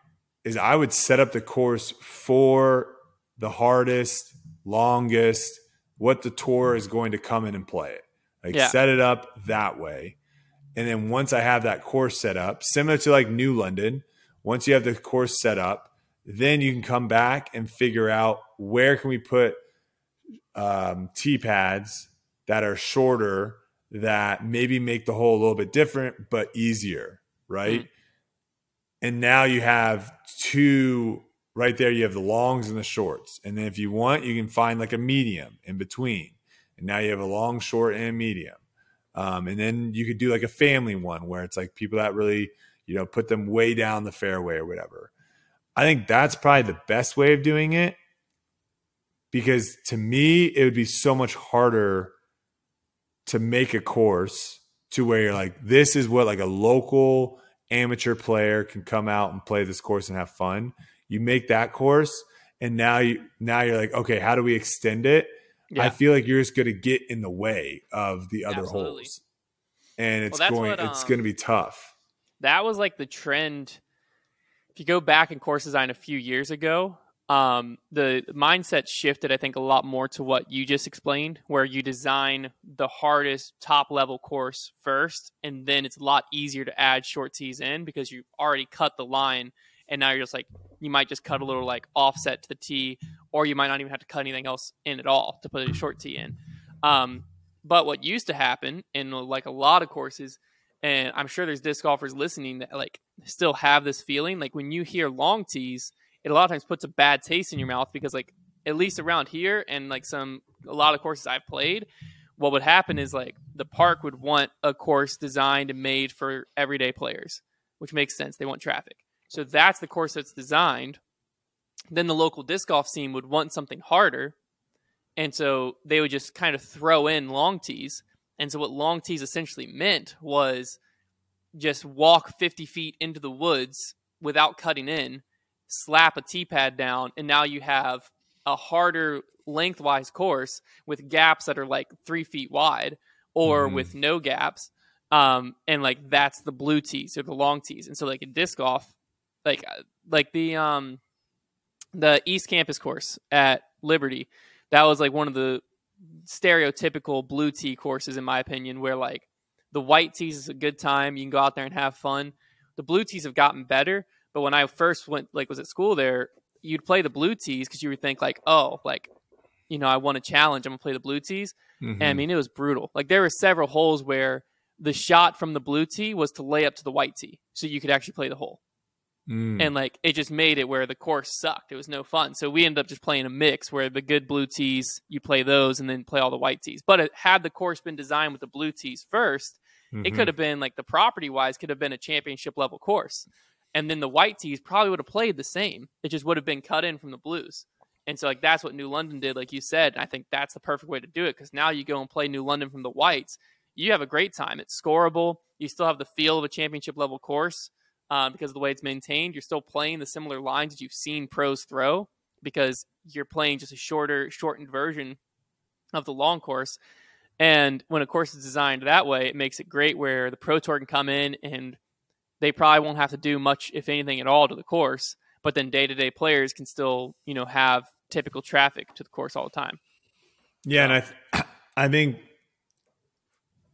is I would set up the course for the hardest, longest, what the tour is going to come in and play it. Like yeah. set it up that way. And then once I have that course set up, similar to like New London, once you have the course set up, then you can come back and figure out where can we put um, tee pads that are shorter that maybe make the hole a little bit different but easier, right? Mm. And now you have two right there. You have the longs and the shorts, and then if you want, you can find like a medium in between. And now you have a long, short, and medium. Um, and then you could do like a family one where it's like people that really, you know, put them way down the fairway or whatever. I think that's probably the best way of doing it because to me, it would be so much harder to make a course to where you're like, this is what like a local amateur player can come out and play this course and have fun. You make that course, and now you now you're like, okay, how do we extend it? Yeah. I feel like you're just going to get in the way of the other Absolutely. holes, and it's well, going what, um, it's going to be tough.
That was like the trend. If you go back in course design a few years ago, um, the mindset shifted, I think, a lot more to what you just explained, where you design the hardest top level course first, and then it's a lot easier to add short tees in because you've already cut the line, and now you're just like you might just cut a little like offset to the tee, or you might not even have to cut anything else in at all to put a short tee in. Um, but what used to happen in like a lot of courses, and I'm sure there's disc golfers listening that like still have this feeling, like when you hear long tees it a lot of times puts a bad taste in your mouth because like at least around here and like some a lot of courses I've played, what would happen is like the park would want a course designed and made for everyday players, which makes sense. They want traffic. So that's the course that's designed. Then the local disc golf scene would want something harder. And so they would just kind of throw in long tees. And so what long tees essentially meant was just walk 50 feet into the woods without cutting in slap a tee pad down, and now you have a harder lengthwise course with gaps that are like three feet wide or mm. with no gaps. Um, and like that's the blue tees or the long tees. And so like in disc golf, like uh, like the um the East Campus course at Liberty, that was like one of the stereotypical blue tee courses in my opinion, where like the white tees is a good time, you can go out there and have fun. The blue tees have gotten better, but when I first went, like, was at school there, you'd play the blue tees because you would think like, oh, like, you know, I want a challenge. I'm gonna play the blue tees. Mm-hmm. And I mm-hmm. mean, it was brutal. Like there were several holes where the shot from the blue tee was to lay up to the white tee, so you could actually play the hole. Mm. And like it just made it where the course sucked. It was no fun. So we ended up just playing a mix where the good blue tees you play those and then play all the white tees. But it, had the course been designed with the blue tees 1st mm-hmm. it could have been like the property wise could have been a championship level course and then the white tees probably would have played the same. It just would have been cut in from the blues. And so like that's what New London did, like you said. I think that's the perfect way to do it because now you go and play New London from the whites. You have a great time. It's scoreable. You still have the feel of a championship level course uh, because of the way it's maintained. You're still playing the similar lines that you've seen pros throw because you're playing just a shorter, shortened version of the long course. And when a course is designed that way, it makes it great where the pro tour can come in and they probably won't have to do much, if anything at all, to the course. But then day to day players can still, you know, have typical traffic to the course all the time.
Yeah, and I, th- *clears throat* I think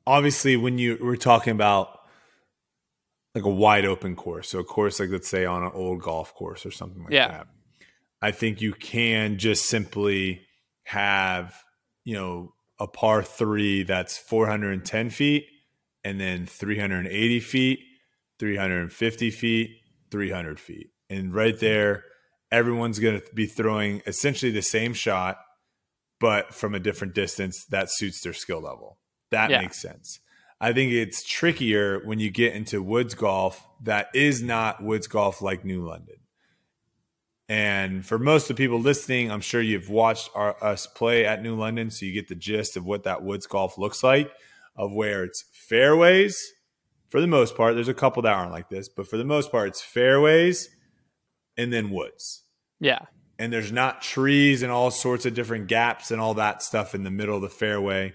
obviously when you were talking about like a wide open course, so a course like let's say on an old golf course or something like yeah. that, I think you can just simply have you know a par three that's 410 feet and then 380 feet 350 feet, 300 feet. And right there, everyone's going to be throwing essentially the same shot, but from a different distance that suits their skill level. That yeah. makes sense. I think it's trickier when you get into woods golf that is not woods golf like New London. And for most of the people listening, I'm sure you've watched our, us play at New London, so you get the gist of what that woods golf looks like. of where it's fairways for the most part. There's a couple that aren't like this, but for the most part, it's fairways and then woods.
Yeah.
And there's not trees and all sorts of different gaps and all that stuff in the middle of the fairway.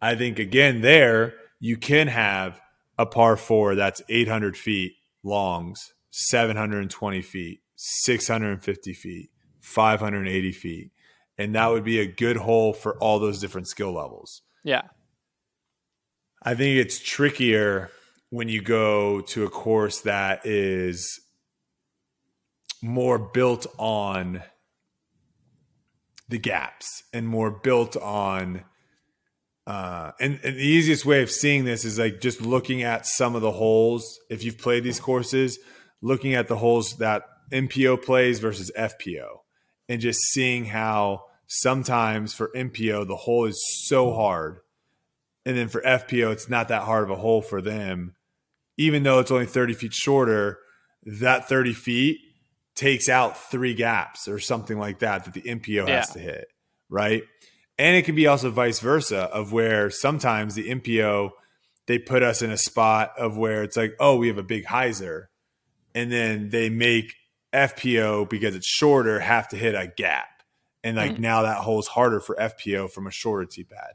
I think, again, there you can have a par four that's 800 feet longs, 720 feet, 650 feet, 580 feet. And that would be a good hole for all those different skill levels.
Yeah.
I think it's trickier when you go to a course that is more built on the gaps and more built on uh, and, and, the easiest way of seeing this is like just looking at some of the holes if you've played these courses looking at the holes that mpo plays versus fpo and just seeing how sometimes for mpo the hole is so hard and then for fpo it's not that hard of a hole for them even though it's only 30 feet shorter that 30 feet takes out three gaps or something like that that the MPO yeah. has to hit, right? And it can be also vice versa of where sometimes the MPO they put us in a spot of where it's like, oh, we have a big hyzer, and then they make FPO because it's shorter have to hit a gap, and like mm-hmm. now that hole's harder for FPO from a shorter tee pad.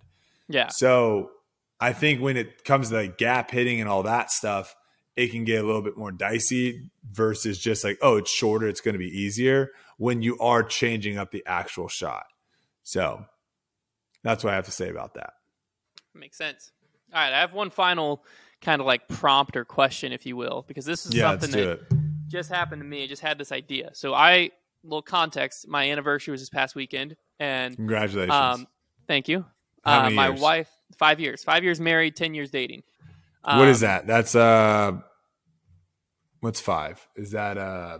Yeah.
So I think when it comes to like gap hitting and all that stuff, it can get a little bit more dicey versus just like, oh, it's shorter, it's going to be easier when you are changing up the actual shot. So that's what I have to say about that.
Makes sense. All right, I have one final kind of like prompt or question, if you will, because this is yeah, something that just happened to me. I just had this idea. So I, little context, my anniversary was this past weekend, and
congratulations. Um,
thank you. Uh, my years? wife, five years, five years married, ten years dating.
Um, what is um, that? That's uh What's five? Is that uh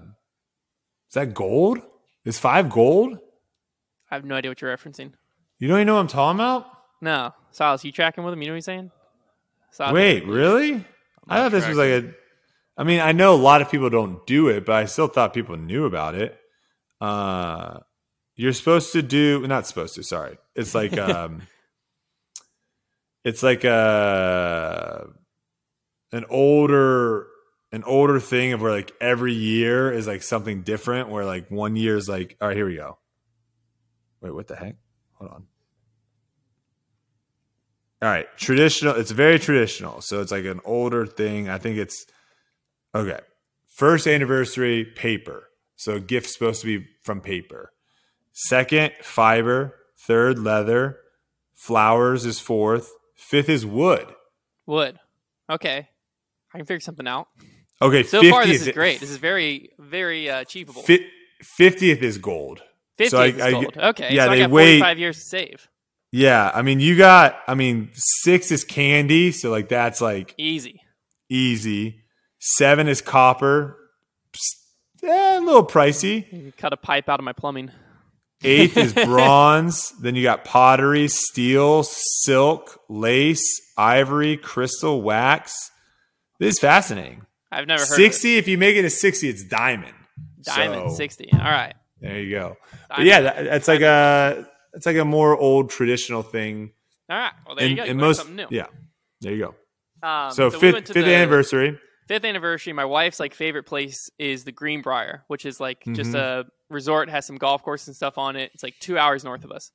is that gold? Is five gold?
I have no idea what you're referencing.
You don't even know what I'm talking about?
No. Silas, you tracking with him? You know what he's saying?
Silas, Wait, really? I thought this was like a I mean, I know a lot of people don't do it, but I still thought people knew about it. Uh you're supposed to do not supposed to, sorry. It's like *laughs* um it's like a uh, an older an older thing of where like every year is like something different where like one year is like all right here we go wait what the heck hold on. All right. Traditional it's very traditional. So it's like an older thing. I think it's okay. First anniversary paper. So gift's supposed to be from paper. Second fiber. Third leather. Flowers is fourth. Fifth is wood.
Wood. Okay. I can figure something out.
Okay,
so 50th, far this is great. This is very, very uh, achievable.
Fiftieth is gold.
Fiftieth so is gold. okay, yeah, so they wait five years to save.
Yeah, I mean, you got. I mean, six is candy, so like that's like
easy,
easy. Seven is copper, eh, a little pricey.
Cut a pipe out of my plumbing.
Eighth is *laughs* bronze. then you got pottery, steel, silk, lace, ivory, crystal, wax. This is fascinating.
I've never heard
60. If you make it a 60, it's diamond.
Diamond so, 60. All right.
There you go. Yeah, that, that's like a it's like a more old traditional thing.
All right. Well, there and, you go. You most, something new.
Yeah. There you go. Um, so, so, fifth, we fifth anniversary.
Fifth anniversary. My wife's like favorite place is the Greenbrier, which is like mm-hmm. just a resort, has some golf course and stuff on it. It's like two hours north of us.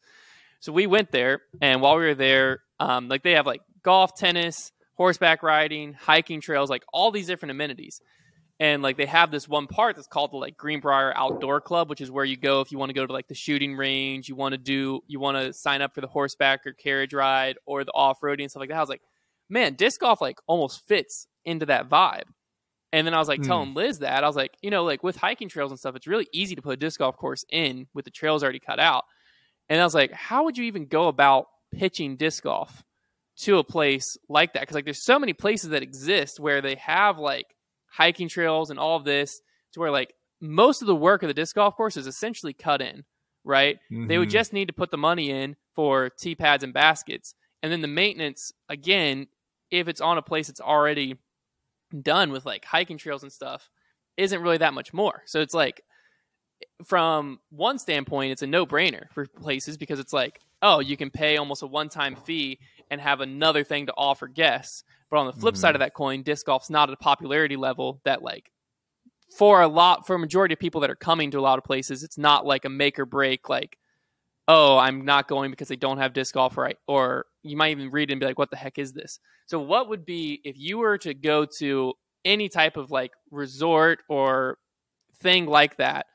So we went there, and while we were there, um, like they have like golf, tennis, horseback riding, hiking trails, like all these different amenities. And like they have this one part that's called the like Greenbrier Outdoor Club, which is where you go if you want to go to like the shooting range, you want to do, you want to sign up for the horseback or carriage ride or the off roading and stuff like that. I was like, man, disc golf like almost fits into that vibe. And then I was like telling hmm. Liz that I was like, you know, like with hiking trails and stuff, it's really easy to put a disc golf course in with the trails already cut out. And I was like, how would you even go about pitching disc golf? to a place like that because like there's so many places that exist where they have like hiking trails and all of this to where like most of the work of the disc golf course is essentially cut in right mm-hmm. they would mm-hmm. just need to put the money in for tee pads and baskets and then the maintenance again if it's on a place that's already done with like hiking trails and stuff isn't really that much more so it's like from one standpoint it's a no-brainer for places because it's like oh you can pay almost a one-time fee and have another thing to offer guests. But on the flip mm-hmm. side of that coin, disc golf's not at a popularity level that like for a lot for a majority of people that are coming to a lot of places, it's not like a make or break like oh, I'm not going because they don't have disc golf right or you might even read it and be like what the heck is this? So what would be if you were to go to any type of like resort or thing like that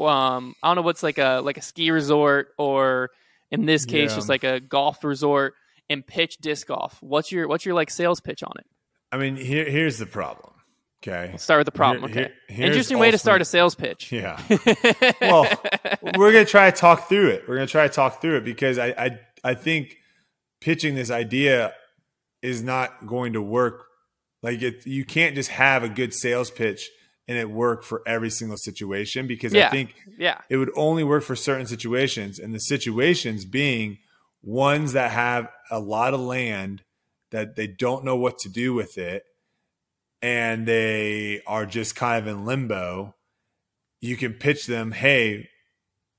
um I don't know what's like a like a ski resort or in this case yeah. just like a golf resort and pitch disc golf. What's your what's your like sales pitch on it?
I mean, here here's the problem. Okay.
Let's start with the problem. Here, okay. Here, Interesting way to start a sales pitch.
Yeah. *laughs* well, we're gonna try to talk through it. We're gonna try to talk through it because I I, I think pitching this idea is not going to work. Like it, you can't just have a good sales pitch and it work for every single situation because
yeah.
I think
yeah.
it would only work for certain situations and the situations being ones that have a lot of land that they don't know what to do with it and they are just kind of in limbo you can pitch them hey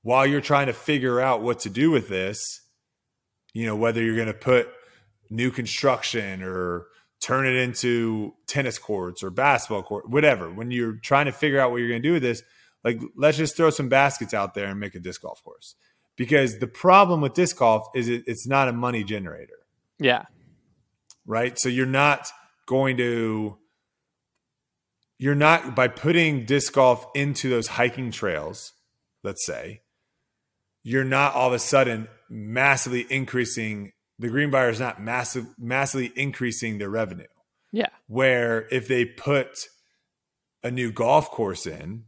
while you're trying to figure out what to do with this you know whether you're going to put new construction or turn it into tennis courts or basketball court, whatever. When you're trying to figure out what you're going to do with this, like let's just throw some baskets out there and make a disc golf course. Because the problem with disc golf is it, it's not a money generator.
Yeah.
Right. So you're not going to, you're not by putting disc golf into those hiking trails, let's say, you're not all of a sudden massively increasing the Greenbrier is not massive, massively increasing their revenue.
Yeah.
Where if they put a new golf course in,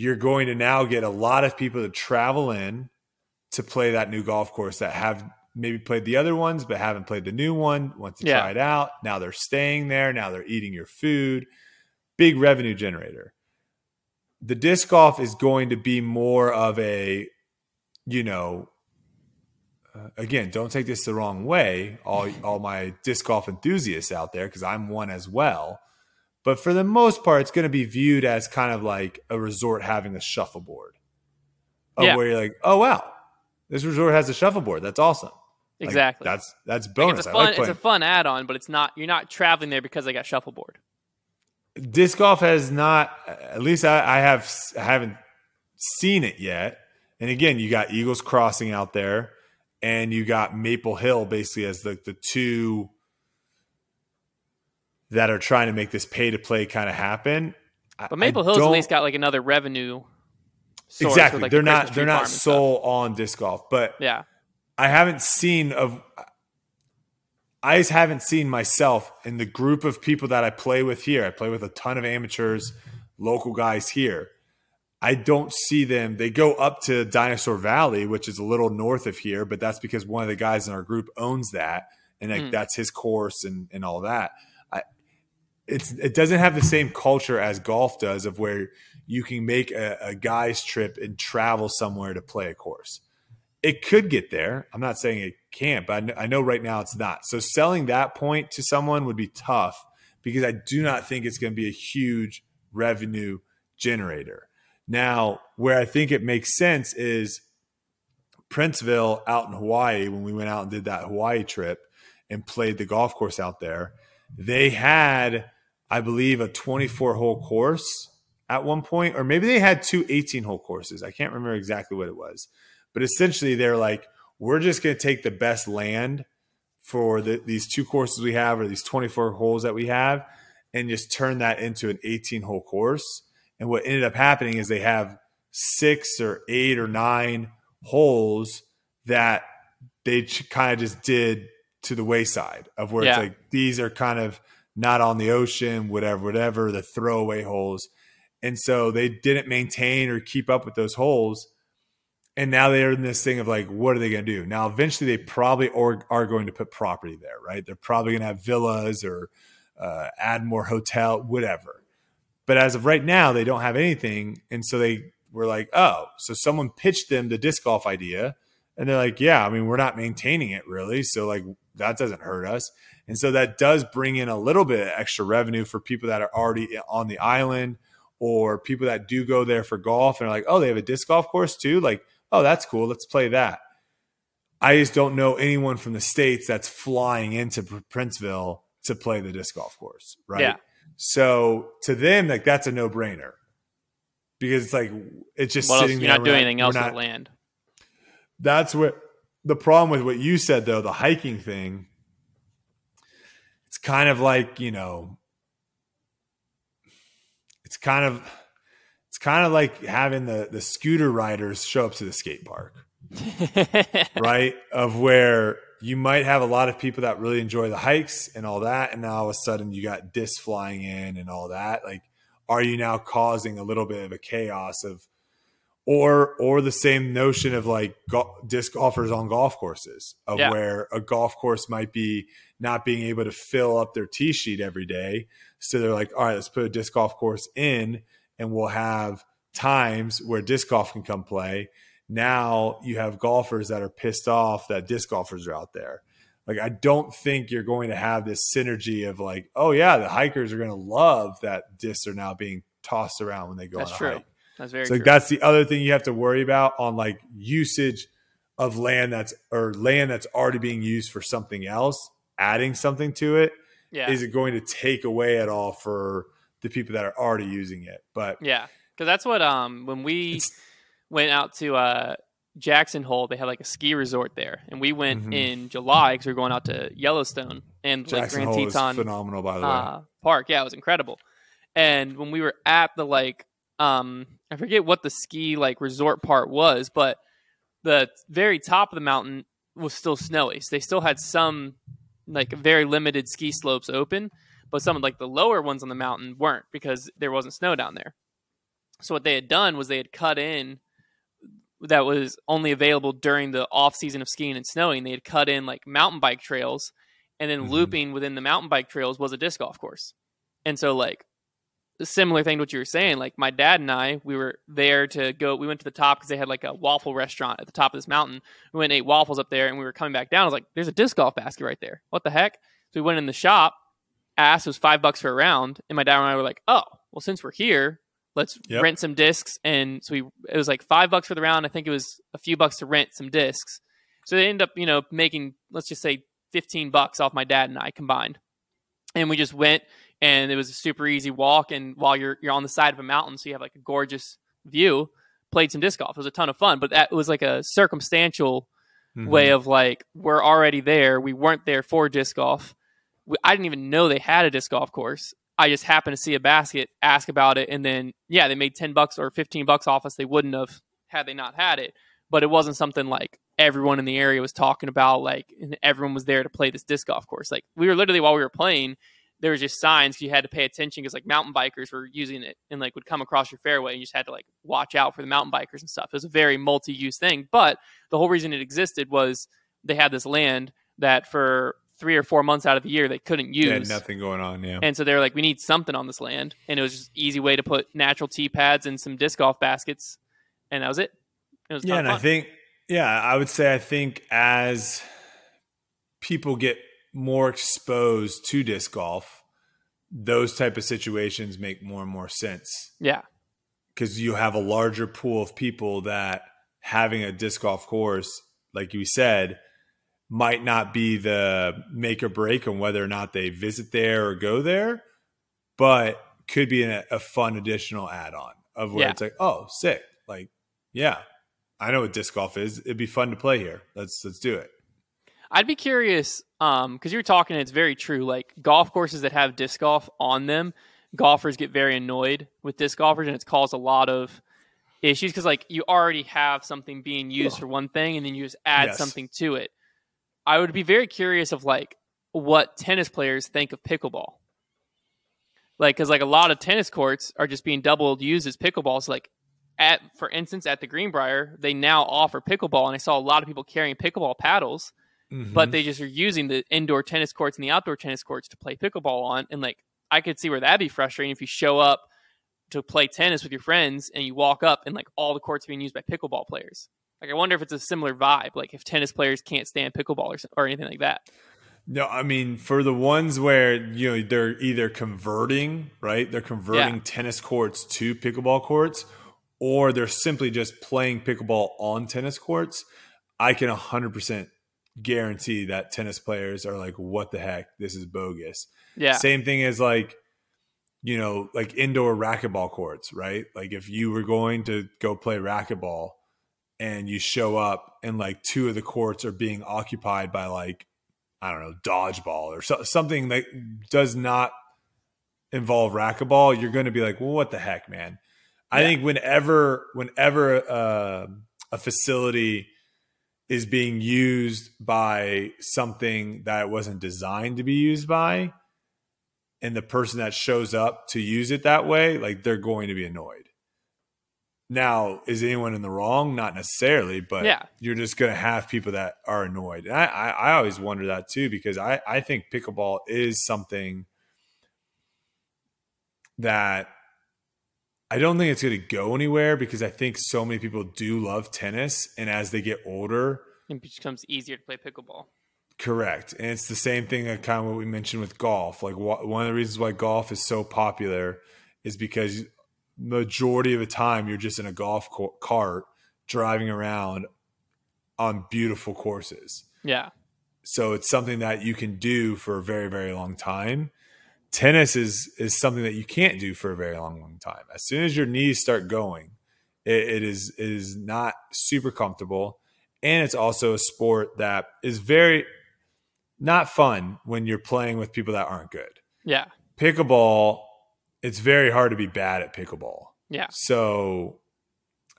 you're going to now get a lot of people to travel in to play that new golf course that have maybe played the other ones but haven't played the new one, want to yeah. try it out. Now they're staying there, now they're eating your food. Big revenue generator. The disc golf is going to be more of a you know, uh, again, don't take this the wrong way, all all my disc golf enthusiasts out there, because I'm one as well. But for the most part, it's going to be viewed as kind of like a resort having a shuffleboard, of yeah. where you're like, oh wow, this resort has a shuffleboard. That's awesome.
Like, exactly.
That's that's bonus. Like
it's a fun, like it's a fun add-on, but it's not. You're not traveling there because I got shuffleboard.
Disc golf has not. At least I, I have. I haven't seen it yet. And again, you got Eagles Crossing out there and you got Maple Hill basically as the the two that are trying to make this pay to play kind of happen.
But Maple Hill's at least got like another revenue.
exactly,
like
they're the not they're not sole on disc golf, but
yeah,
I haven't seen of. I just haven't seen myself in the group of people that I play with here. I play with a ton of amateurs, local guys here. I don't see them. They go up to Dinosaur Valley, which is a little north of here, but that's because one of the guys in our group owns that, and like, mm. that's his course and and all that. It's it doesn't have the same culture as golf does, of where you can make a, a guy's trip and travel somewhere to play a course. It could get there. I'm not saying it can't, but I know, I know right now it's not. So selling that point to someone would be tough because I do not think it's going to be a huge revenue generator. Now, where I think it makes sense is Princeville out in Hawaii, when we went out and did that Hawaii trip and played the golf course out there, they had, I believe, a 24 hole course at one point, or maybe they had two 18 hole courses. I can't remember exactly what it was. But essentially, they're like, we're just going to take the best land for the, these two courses we have or these 24 holes that we have and just turn that into an 18 hole course and what ended up happening is they have six or eight or nine holes that they kind of just did to the wayside of where yeah. it's like these are kind of not on the ocean, whatever, whatever, the throwaway holes. And so they didn't maintain or keep up with those holes. And now they're in this thing of like, what are they going to do? Now, eventually, they probably are, are going to put property there, right? They're probably going to have villas or uh, add more hotel, whatever. But as of right now, they don't have anything. And so they were like, oh, so someone pitched them the disc golf idea. And they're like, yeah, I mean, we're not maintaining it really. So, like, that doesn't hurt us. And so that does bring in a little bit of extra revenue for people that are already on the island or people that do go there for golf and are like, oh, they have a disc golf course too. Like, oh, that's cool. Let's play that. I just don't know anyone from the states that's flying into Princeville to play the disc golf course, right?
Yeah.
So to them, like that's a no brainer because it's like it's just
What else? You're
there.
not doing anything else with
not-
land.
That's what the problem with what you said though, the hiking thing. It's kind of like you know, it's kind of it's kind of like having the the scooter riders show up to the skate park. *laughs* right? Of where you might have a lot of people that really enjoy the hikes and all that, and now all of a sudden you got discs flying in and all that. Like, are you now causing a little bit of a chaos of, or or the same notion of like go- disc golfers on golf courses of
Yeah.
where a golf course might be not being able to fill up their tee sheet every day, so they're like, all right, let's put a disc golf course in, and we'll have times where disc golf can come play now you have golfers that are pissed off that disc golfers are out there. Like I don't think you're going to have this synergy of like, oh yeah, the hikers are going to love that discs are now being tossed around when they go
That's
on a
true.
hike.
That's very
So
true.
that's the other thing you have to worry about on like usage of land that's or land that's already being used for something else, adding something to it.
yeah.
Is it going to take away at all for the people that are already using it? But
Yeah, because that's what um when we went out to uh Jackson Hole, they had like a ski resort there, and we went
Mhm.
in July because we were going out to Yellowstone and like
Jackson
Grand
Hole
Teton
phenomenal, by the way.
uh, Park. Yeah, it was incredible. And when we were at the like um I forget what the ski like resort part was, but the very top of the mountain was still snowy. So they still had some like very limited ski slopes open, but some of like the lower ones on the mountain weren't because there wasn't snow down there. So what they had done was they had cut in that was only available during the off season of skiing and snowing. They had cut in like mountain bike trails, and then
Mhm.
looping within the mountain bike trails was a disc golf course. And so like similar thing to what you were saying, like my dad and I, we were there to go. We went to the top because they had like a waffle restaurant at the top of this mountain. We went and ate waffles up there, and we were coming back down. I was like, "There's a disc golf basket right there. What the heck?" So we went in the shop. Asked it was five bucks for a round, and my dad and I were like, "Oh, well, since we're here, let's
Yep.
rent some discs." And so we it was like five bucks for the round. I think it was a few bucks to rent some discs. So they end up, you know, making let's just say fifteen bucks off my dad and I combined. And we just went, and it was a super easy walk. And while you're you're on the side of a mountain, so you have like a gorgeous view. Played some disc golf. It was a ton of fun, but that was like a circumstantial
Mhm.
way of like we're already there. We weren't there for disc golf. We, I didn't even know they had a disc golf course. I just happened to see a basket, ask about it, and then yeah, they made ten bucks or fifteen bucks off us. They wouldn't have had they not had it. But it wasn't something like everyone in the area was talking about. Like and everyone was there to play this disc golf course. Like we were literally while we were playing, there was just signs you had to pay attention because like mountain bikers were using it and like would come across your fairway and you just had to like watch out for the mountain bikers and stuff. It was a very multi-use thing, but the whole reason it existed was they had this land that for three or four months out of the year they couldn't
They had
use.
nothing going on. Yeah.
And so they were like, we need something on this land. And it was just an easy way to put natural tee pads and some disc golf baskets. And that was it. It was
yeah, and I think yeah, I would say I think as people get more exposed to disc golf, those type of situations make more and more sense
yeah.
because you have a larger pool of people that having a disc golf course, like you said, might not be the make or break on whether or not they visit there or go there, but could be a, a fun additional add on of where
Yeah.
it's like, oh, sick. Like, yeah, I know what disc golf is. It'd be fun to play here. Let's let's do it.
I'd be curious um because you're talking and it's very true like golf courses that have disc golf on them golfers get very annoyed with disc golfers and it's caused a lot of issues because like you already have something being used for one thing and then you just add
Yes.
something to it. I would be very curious of like what tennis players think of pickleball. Like because like a lot of tennis courts are just being doubled used as pickleballs like at for instance at the greenbrier they now offer pickleball and i saw a lot of people carrying pickleball paddles
Mm-hmm.
but they just are using the indoor tennis courts and the outdoor tennis courts to play pickleball on. And like, I could see where that'd be frustrating if you show up to play tennis with your friends and you walk up and like all the courts are being used by pickleball players. Like, I wonder if it's a similar vibe, like if tennis players can't stand pickleball or, or anything like that.
No, I mean for the ones where you know they're either converting, right? They're converting
Yeah.
tennis courts to pickleball courts, or they're simply just playing pickleball on tennis courts. I can 100% guarantee that tennis players are like, what the heck? This is bogus.
Yeah.
Same thing as like, you know, like indoor racquetball courts, right? Like if you were going to go play racquetball and you show up and like two of the courts are being occupied by like, I don't know, dodgeball or so, something that does not involve racquetball, you're going to be like, well, what the heck, man? I think whenever, whenever uh, a facility is being used by something that it wasn't designed to be used by, and the person that shows up to use it that way, like they're going to be annoyed. Now, is anyone in the wrong? Not necessarily, but
Yeah.
you're just going to have people that are annoyed. And I, I, I always wonder that too because I, I think pickleball is something that I don't think it's going to go anywhere because I think so many people do love tennis, and as they get older,
It becomes easier to play pickleball.
Correct. And it's the same thing that kind of what we mentioned with golf. Like wh- one of the reasons why golf is so popular is because majority of the time you're just in a golf co- cart driving around on beautiful courses.
Yeah.
So it's something that you can do for a very very long time. Tennis is is something that you can't do for a very long long time. As soon as your knees start going, it, it is it is not super comfortable, and it's also a sport that is very not fun when you're playing with people that aren't good.
Yeah.
Pickleball, it's very hard to be bad at pickleball.
Yeah.
So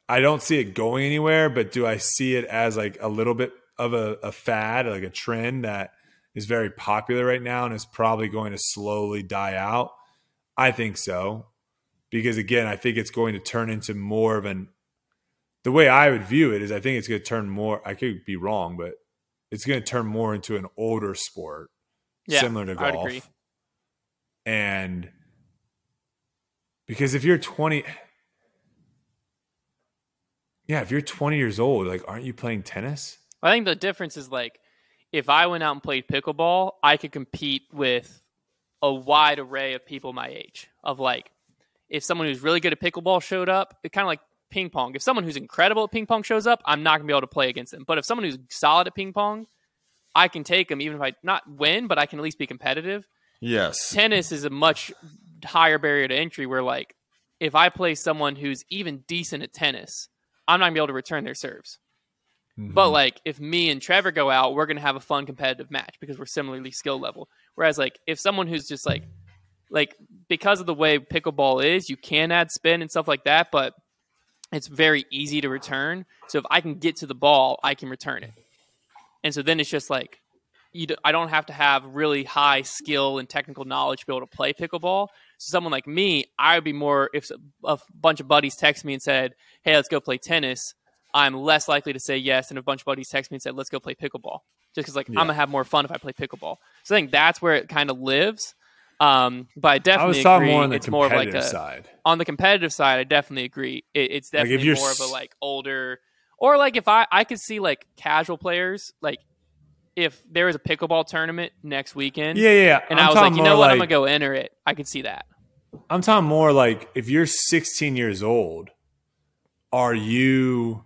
I don't see it going anywhere, but do I see it as like a little bit of a, a fad, like a trend that is very popular right now and is probably going to slowly die out? I think so. Because again, I think it's going to turn into more of an the way I would view it is I think it's going to turn more I could be wrong, but it's going to turn more into an older sport
Yeah.
similar to golf.
agree.
And because if you're 20 Yeah, if you're 20 years old, like aren't you playing tennis?
I think the difference is like if I went out and played pickleball, I could compete with a wide array of people my age. Of like, if someone who's really good at pickleball showed up, it kind of like ping pong. If someone who's incredible at ping pong shows up, I'm not gonna be able to play against them. But if someone who's solid at ping pong, I can take them even if I not win, but I can at least be competitive.
Yes.
Tennis is a much higher barrier to entry. Where like, if I play someone who's even decent at tennis, I'm not gonna be able to return their serves. But mm-hmm. like if me and Trevor go out, we're gonna have a fun competitive match because we're similarly skill level. Whereas like if someone who's just like like because of the way pickleball is, you can add spin and stuff like that, but it's very easy to return. So if I can get to the ball, I can return it. And so then it's just like you do, I don't have to have really high skill and technical knowledge to be able to play pickleball. So someone like me, I would be more if a bunch of buddies text me and said, "Hey, let's go play tennis." I'm less likely to say yes And a bunch of buddies text me and said, "Let's go play pickleball." Just because like
Yeah.
I'm gonna have more fun if I play pickleball. So I think that's where it kind of lives. Um, but I
I
definitely
was
agree.
more on the
it's more of like
competitive
a
side.
on the competitive side. I definitely agree. It, it's
Like,
definitely
you're
more of a like older or like if I I could see like casual players like if there was a pickleball tournament next weekend.
Yeah, yeah.
And
I'm
i was like, you know what? I'm gonna go enter it. I could see that.
I'm talking more like if you're 16 years old, are you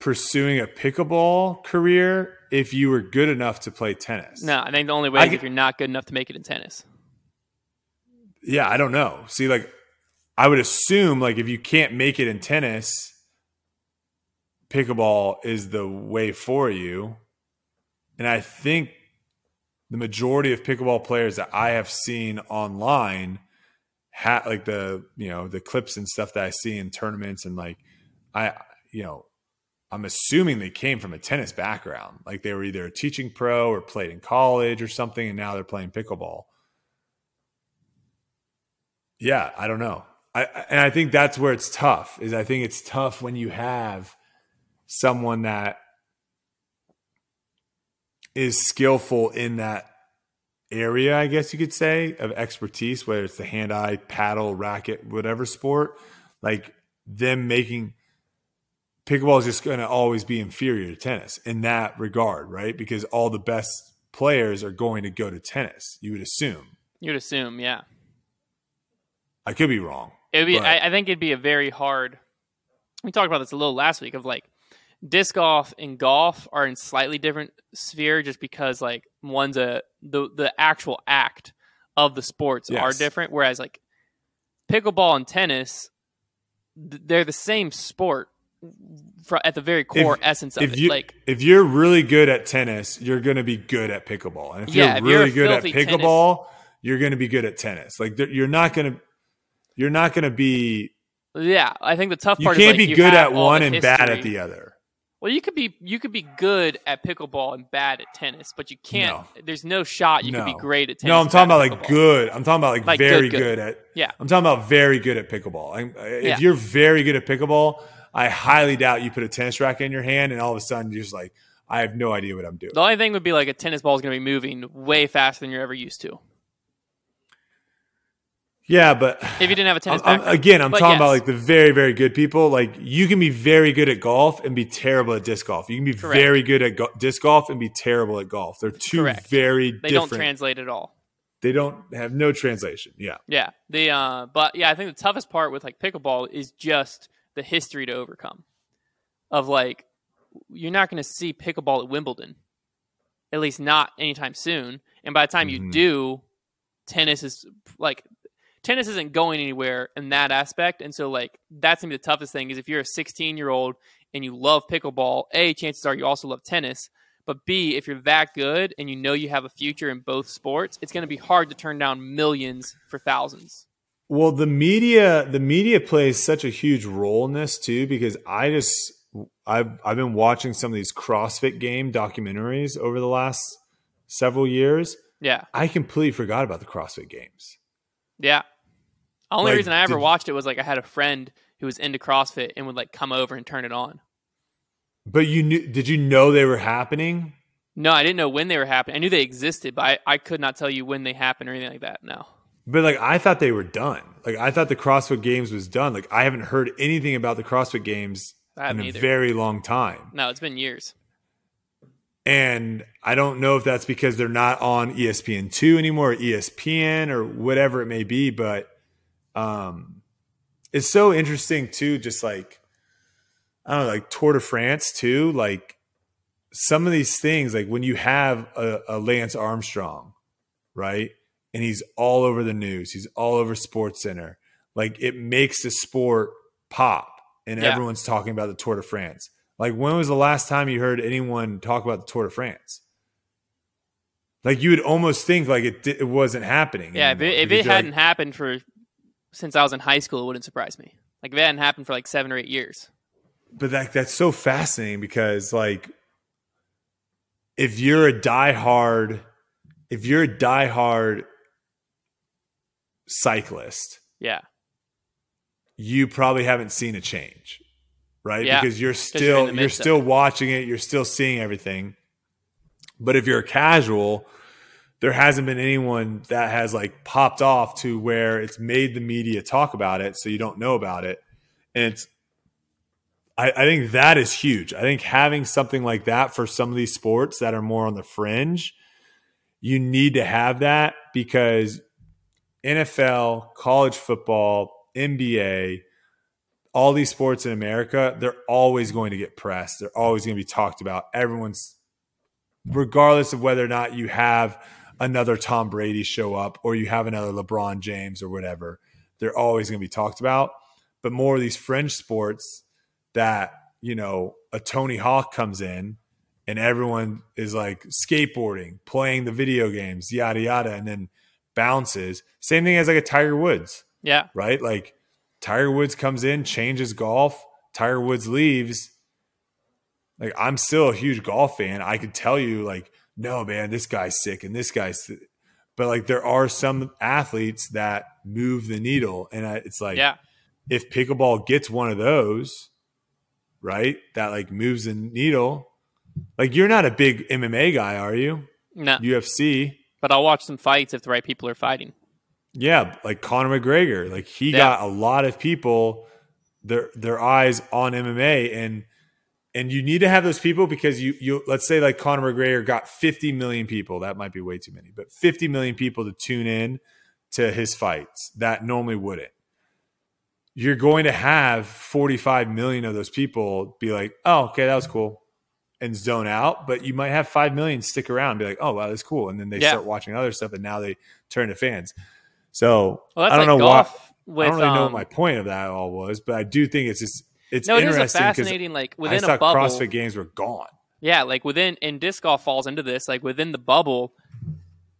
pursuing a pickleball career if you were good enough to play tennis?
No, I think the only way
I
is if you're not good enough to make it in tennis.
Yeah, I don't know. See, like, I would assume, like, if you can't make it in tennis, pickleball is the way for you. And I think the majority of pickleball players that I have seen online, ha- like the you know the clips and stuff that I see in tournaments, and like I, you know, I'm assuming they came from a tennis background, like they were either a teaching pro or played in college or something, and now they're playing pickleball. Yeah, I don't know. I and I think that's where it's tough. Is I think it's tough when you have someone that is skillful in that area, I guess you could say, of expertise, whether it's the hand eye, paddle, racket, whatever sport, like them making pickleball is just going to always be inferior to tennis in that regard, right? Because all the best players are going to go to tennis, you would assume.
You'd assume, yeah.
I could be wrong.
It would be. I, I think it'd be a very hard. We talked about this a little last week of like disc golf and golf are in slightly different sphere just because like one's a the the actual act of the sports are different whereas like pickleball and tennis they're the same sport at the very core essence of
if
it
you
like
if you're really good at tennis, you're going to be good at pickleball, and if
Yeah,
you're
if you're
really good at
filthy tennis-
pickleball, you're going to be good at tennis. Like there- you're not going to you're not going to be
yeah i think the tough part.
you can't
is like,
be
you
good at one and bad at the other.
well you could be you could be good at pickleball and bad at tennis but you can't
No.
there's no shot you could be great at tennis
No, I'm talking about like good. I'm talking about like,
Like
very
good,
good,
good.
at.
Yeah.
I'm talking about very good at pickleball. I'm, if
Yeah.
you're very good at pickleball, I highly doubt you put a tennis racket in your hand and all of a sudden you're just like, I have no idea what I'm doing.
The only thing would be like a tennis ball is going to be moving way faster than you're ever used to.
Yeah, but
If you didn't have a tennis
I'm- I'm- again, I'm
But
talking
yes.
about like the very, very good people. Like you can be very good at golf and be terrible at disc golf. You can be
Correct.
very good at go- disc golf and be terrible at golf. They're two
Correct.
very
they
different.
don't translate at all.
they don't have no translation. Yeah.
Yeah. The uh but yeah, I think the toughest part with like pickleball is just the history to overcome. Of like you're not going to see pickleball at Wimbledon. At least not anytime soon. And by the time you
Mhm.
do, tennis is like tennis isn't going anywhere in that aspect. And so like that's gonna be the toughest thing is if you're a 16 year old and you love pickleball, a chances are you also love tennis. But B, if you're that good and you know you have a future in both sports, it's going to be hard to turn down millions for thousands.
Well, the media, the media plays such a huge role in this too, because I just, I've, I've been watching some of these CrossFit game documentaries over the last several years.
Yeah,
I completely forgot about the CrossFit games.
yeah. The only
Like,
reason I ever
did-
watched it was like I had a friend who was into CrossFit and would like come over and turn it on.
But you knew, did you know they were happening?
No, I didn't know when they were happening. I knew they existed, but I, I could not tell you when they happened or anything like that. No.
But like, I thought they were done. Like, I thought the CrossFit games was done. Like, I haven't heard anything about the CrossFit games in
haven't
a very long time.
No, it's been years.
And I don't know if that's because they're not on E ESPN2 anymore, or ESPN, or whatever it may be. But um, it's so interesting, too, just like, I don't know, like Tour de France, too. Like some of these things, like when you have a, a Lance Armstrong, right? And he's all over the news, he's all over SportsCenter. Like it makes the sport pop, and
Yeah.
everyone's talking about the Tour de France. Like, when was the last time you heard anyone talk about the Tour de France? Like, you would almost think like it it wasn't happening.
Yeah, if it, if it hadn't
like,
happened for since I was in high school, it wouldn't surprise me. Like if it hadn't happened for like seven or eight years.
but that that's so fascinating because like, if you're a diehard, if you're a diehard cyclist,
Yeah,
you probably haven't seen a change, right?
Yeah,
because you're
you're
still you're still watching it, you're still seeing everything. But if you're a casual, there hasn't been anyone that has like popped off to where it's made the media talk about it, so you don't know about it. And it's I, I think that is huge. I think having something like that for some of these sports that are more on the fringe, you need to have that because NFL, college football, NBA, all these sports in America, they're always going to get pressed. They're always going to be talked about. Everyone's, regardless of whether or not you have another Tom Brady show up or you have another LeBron James or whatever, they're always going to be talked about. But more of these fringe sports that, you know, a Tony Hawk comes in and everyone is like skateboarding, playing the video games, yada, yada, and then bounces. Same thing as like a Tiger Woods
yeah,
right? Like Tiger Woods comes in, changes golf, Tiger Woods leaves. Like I'm still a huge golf fan. I could tell you like, no, man, this guy's sick and this guy's sick. But like there are some athletes that move the needle and I, it's like
yeah.
if pickleball gets one of those, right? That like moves the needle. Like you're not a big MMA guy, are you?
No,
UFC.
But I'll watch some fights if the right people are fighting.
Yeah, like Conor McGregor, like he
Yeah.
got a lot of people their their eyes on MMA and and you need to have those people because you you let's say like Conor McGregor got 50 million people, that might be way too many, but 50 million people to tune in to his fights that normally wouldn't. you're going to have 45 million of those people be like, oh, okay, that was cool, and zone out. But you might have 5 million stick around and be like, oh, wow, that's cool. And then they
Yeah.
start watching other stuff and now they turn to fans. So
Well,
I don't
like
know why.
with,
I don't really know
um,
what my point of that all was, but I do think it's just, it's
no, it
interesting
fascinating like within a bubble.
CrossFit games were gone.
Yeah, like within and disc golf falls into this. Like within the bubble,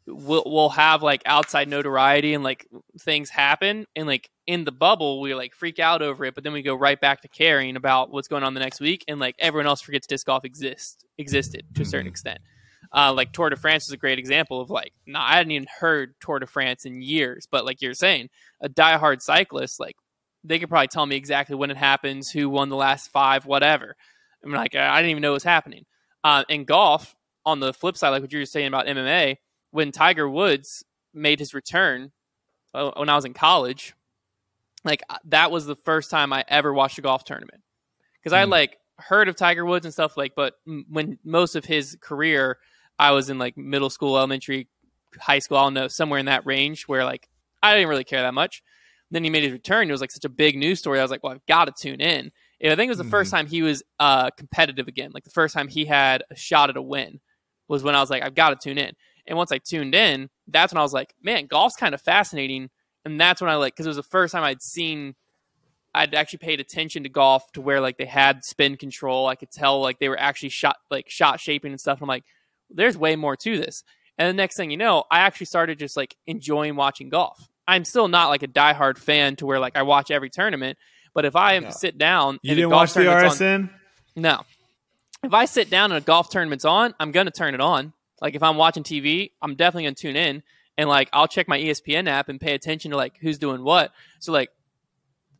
we'll we'll have like outside notoriety and like things happen, and like in the bubble we like freak out over it, but then we go right back to caring about what's going on the next week, and like everyone else forgets disc golf exists existed to a certain
Mhm.
extent. Uh, like Tour de France is a great example of like, no, I hadn't even heard Tour de France in years, but like you're saying, a diehard cyclist, like they could probably tell me exactly when it happens, who won the last five, whatever. I'm like, I didn't even know it was happening. Uh, in golf, on the flip side, like what you were saying about MMA, when Tiger Woods made his return uh, when I was in college, like uh, that was the first time I ever watched a golf tournament because I had
Mm.
like heard of Tiger Woods and stuff like, but m- when most of his career, I was in like middle school, elementary, high school, I don't know, somewhere in that range where like I didn't really care that much. Then he made his return. It was like such a big news story. I was like, well, I've got to tune in. And I think it was the first time he was uh, competitive again. Like the first time he had a shot at a win was when I was like, I've got to tune in. And once I tuned in, that's when I was like, man, golf's kind of fascinating. And that's when I like, because it was the first time I'd seen, I'd actually paid attention to golf to where like they had spin control. I could tell like they were actually shot, like shot shaping and stuff. I'm like, there's way more to this. And the next thing you know, I actually started just like enjoying watching golf. I'm still not like a diehard fan to where like I watch every tournament, but if I
Yeah.
sit down,
You
and
didn't watch the
tournament's on- no. If I sit down and a golf tournament's on, I'm gonna turn it on. Like if I'm watching TV, I'm definitely gonna tune in and like I'll check my ESPN app and pay attention to like who's doing what. So like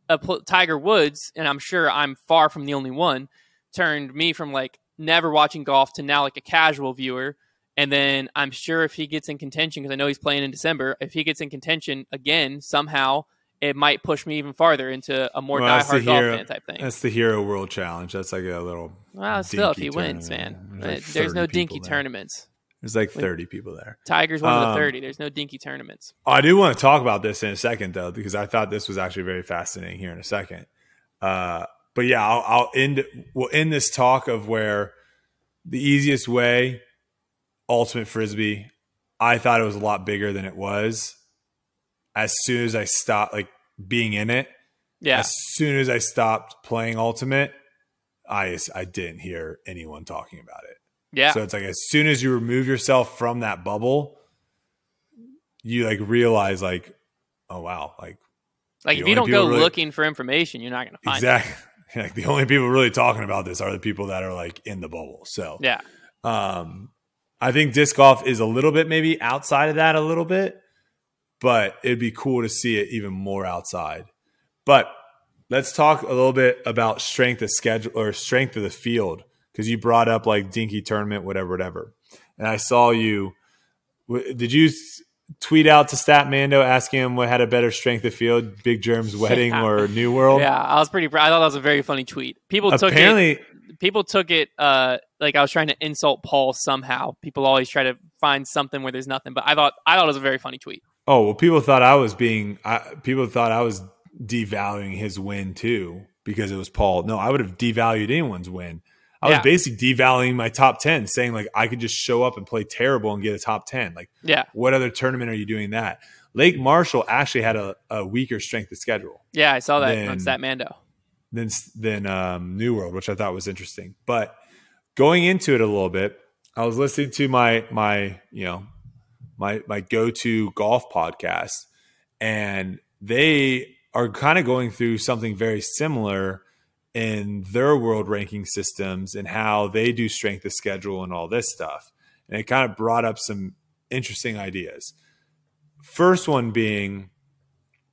a pl- Tiger Woods, and I'm sure I'm far from the only one, turned me from like never watching golf to now like a casual viewer. And then I'm sure if he gets in contention, because I know he's playing in December, if he gets in contention again somehow, it might push me even farther into a more
Well,
diehard golf
hero-
fan type thing.
That's the Hero World Challenge. That's like a little.
Well, still, if he wins, man,
There's
no dinky
there.
tournaments.
There's like
Like-
30 people there.
Tiger's one of the
Um,
30. There's no dinky tournaments.
I do want to talk about this in a second, though, because I thought this was actually very fascinating here in a second. Uh, but yeah, I'll, I'll end. We'll end this talk of where the easiest way, ultimate frisbee. I thought it was a lot bigger than it was. As soon as I stopped, like being in it,
Yeah,
as soon as I stopped playing ultimate, I I didn't hear anyone talking about it.
Yeah,
So it's like as soon as you remove yourself from that bubble, you like realize like, oh wow, like
like if you don't go
really-
looking for information, you're not going to find
exactly *laughs* like the only people really talking about this are the people that are like in the bubble. So.
Yeah,
um I think disc golf is a little bit maybe outside of that a little bit, but it'd be cool to see it even more outside. But let's talk a little bit about strength of schedule or strength of the field because you brought up like dinky tournament, whatever, whatever. And I saw you. w- Did you tweet out to StatMando asking him what had a better strength of field, Big Jerm's *laughs* wedding
Yeah.
or New World?
yeah. I was pretty. pr- I thought that was a very funny tweet. People took it.
Apparently,
People took it uh, like I was trying to insult Paul somehow. People always try to find something where there's nothing. But I thought I thought it was a very funny tweet.
Oh well, people thought I was being. I, people thought I was devaluing his win too because it was Paul. No, I would have devalued anyone's win. I
Yeah.
was basically devaluing my top ten, saying like I could just show up and play terrible and get a top ten. Like,
Yeah,
what other tournament are you doing that? Lake Marshall actually had a, a weaker strength of schedule
yeah. I saw that
Then-
on StatMando.
than than um, New World, which I thought was interesting. But going into it a little bit, I was listening to my my you know my my go to golf podcast, and they are kind of going through something very similar in their world ranking systems and how they do strength of schedule and all this stuff. And it kind of brought up some interesting ideas. First one being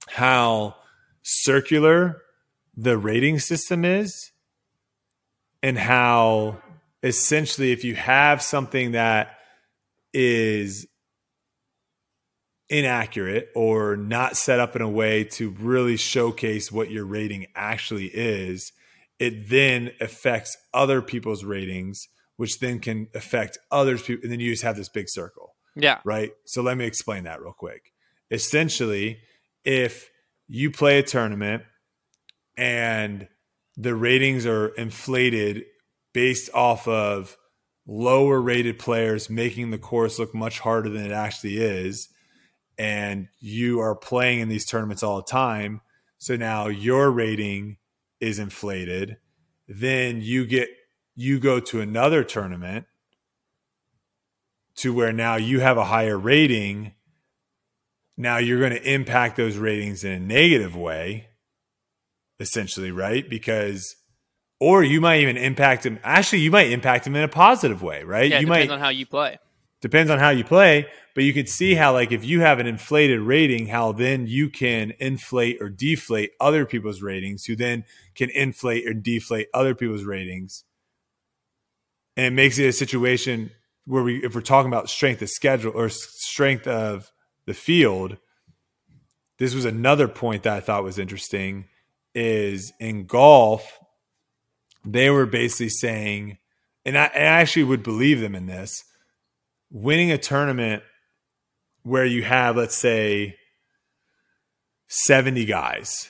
how circular the rating system is and how essentially if you have something that is inaccurate or not set up in a way to really showcase what your rating actually is it then affects other people's ratings which then can affect others people and then you just have this big circle
Yeah,
right? So let me explain that real quick. Essentially, if you play a tournament and the ratings are inflated based off of lower rated players making the course look much harder than it actually is and you are playing in these tournaments all the time so now your rating is inflated then you get you go to another tournament to where now you have a higher rating now you're going to impact those ratings in a negative way essentially right because or you might even impact him. Actually, you might impact him in a positive way, right?
Yeah,
you
depends
might
on how you play.
Depends on how you play, but you can see how like if you have an inflated rating, how then you can inflate or deflate other people's ratings, who then can inflate or deflate other people's ratings, and it makes it a situation where we, if we're talking about strength of schedule or strength of the field, this was another point that I thought was interesting. Is in golf, they were basically saying, and I, I actually would believe them in this, winning a tournament where you have, let's say, 70 guys,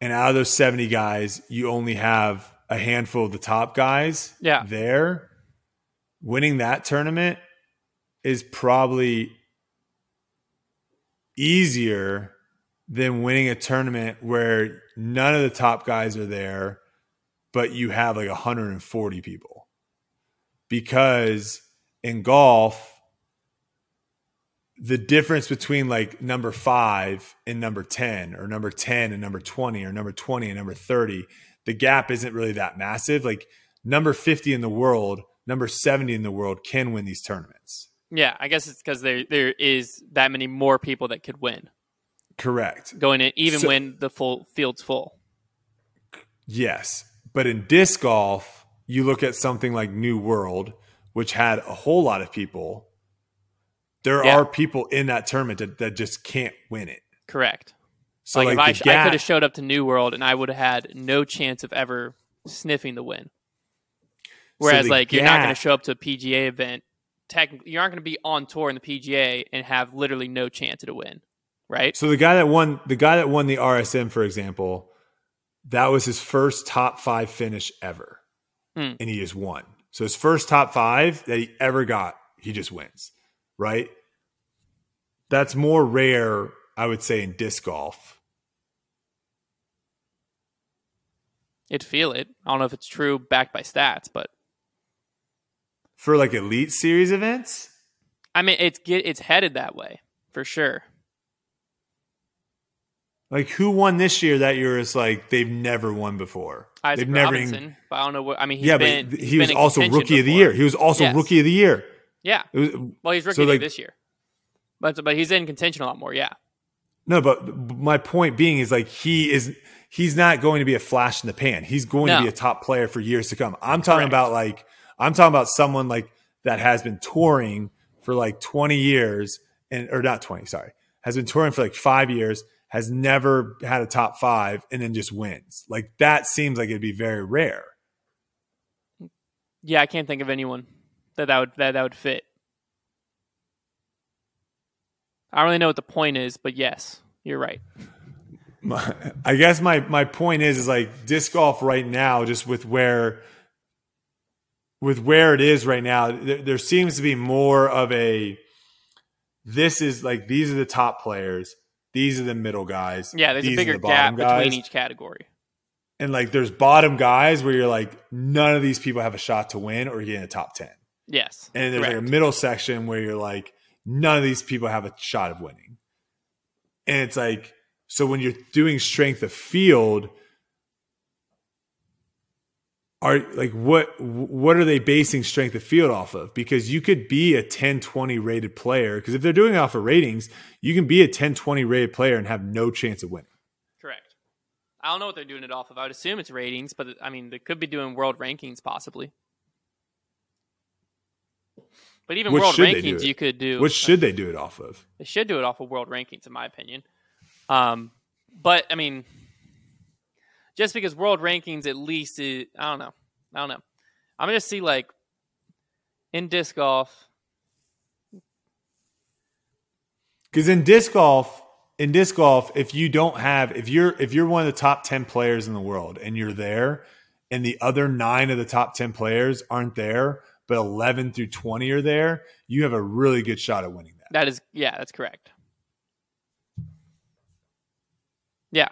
and out of those 70 guys, you only have a handful of the top guys
Yeah.
there, winning that tournament is probably easier than winning a tournament where none of the top guys are there but you have like 140 people. Because in golf the difference between like number 5 and number 10 or number 10 and number 20 or number 20 and number 30 the gap isn't really that massive like number 50 in the world number 70 in the world can win these tournaments
Yeah, I guess it's because there there is that many more people that could win
correct
going in, even
So-
when the full field's full.
Yes. But in disc golf, you look at something like New World, which had a whole lot of people. There
Yeah.
are people in that tournament that, that just can't win it.
Correct.
So
like,
like,
if I,
the
I could have showed up to New World and I would have had no chance of ever sniffing the win. Whereas,
the
like, you're not going to show up to a PGA event. Technically, you aren't going to be on tour in the PGA and have literally no chance at a win, right?
So the guy that won the guy that won the RSM, for example, that was his first top five finish ever.
Hmm.
And he just won. So his first top five that he ever got, he just wins. Right? That's more rare, I would say, in disc golf.
You'd feel it. I don't know if it's true, backed by stats, but
For like elite series events,
I mean, it's get it's headed that way for sure.
Like who won this year that year is like they've never won before.
Isaac
they've never
Robinson, but I don't know what. I mean, he's
yeah,
been,
but he was
been
also rookie of the year. He was also
Yes.
rookie of the year.
Yeah,
was,
well, he's rookie
So,
of the
like-
year this year, but but he's in contention a lot more. Yeah,
no, but my point being is like he is he's not going to be a flash in the pan. He's going
No.
to be a top player for years to come. I'm talking
Correct.
about like I'm talking about someone like that has been touring for like 20 years and or not 20, sorry. Has been touring for like 5 years, has never had a top 5 and then just wins. Like that seems like it'd be very rare.
yeah. I can't think of anyone that that would that that would fit. I don't really know what the point is, but yes, you're right. *laughs*
my, I guess my my point is is like disc golf right now, just with where with where it is right now, there, there seems to be more of a this is like these are the top players, these are the middle guys,
Yeah, there's
these
a bigger
the
gap
guys.
between each category.
and like there's bottom guys where you're like none of these people have a shot to win or get in the top ten,
Yes,
and there's like a middle section where you're like none of these people have a shot of winning, and it's like so when you're doing strength of field are like what what are they basing strength of field off of because you could be a 10 20 rated player because if they're doing it off of ratings you can be a 10 20 rated player and have no chance of winning
correct. I don't know what they're doing it off of. I would assume it's ratings, but I mean, they could be doing world rankings possibly. But even
What
world
should they do
rankings, you could do.
what should they do it off of
They should do it off of world rankings, in my opinion. Um, but I mean, just because world rankings at least is, I don't know, I don't know. I'm gonna see like in disc golf.
because in disc golf in disc golf, if you don't have if you're if you're one of the top 10 players in the world and you're there and the other 9 of the top 10 players aren't there, but 11 through 20 are there, you have a really good shot at winning that.
That is yeah, that's correct. Yeah.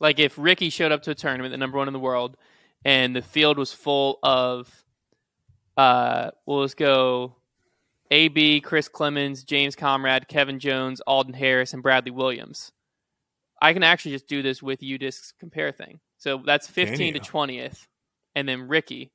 Like if Ricky showed up to a tournament, the number one in the world, and the field was full of uh well let's go AB, Chris Clemons, James Conrad, Kevin Jones, Alden Harris, and Bradley Williams. I can actually just do this with UDisc's compare thing. So that's 15 to 20th. And then Ricky,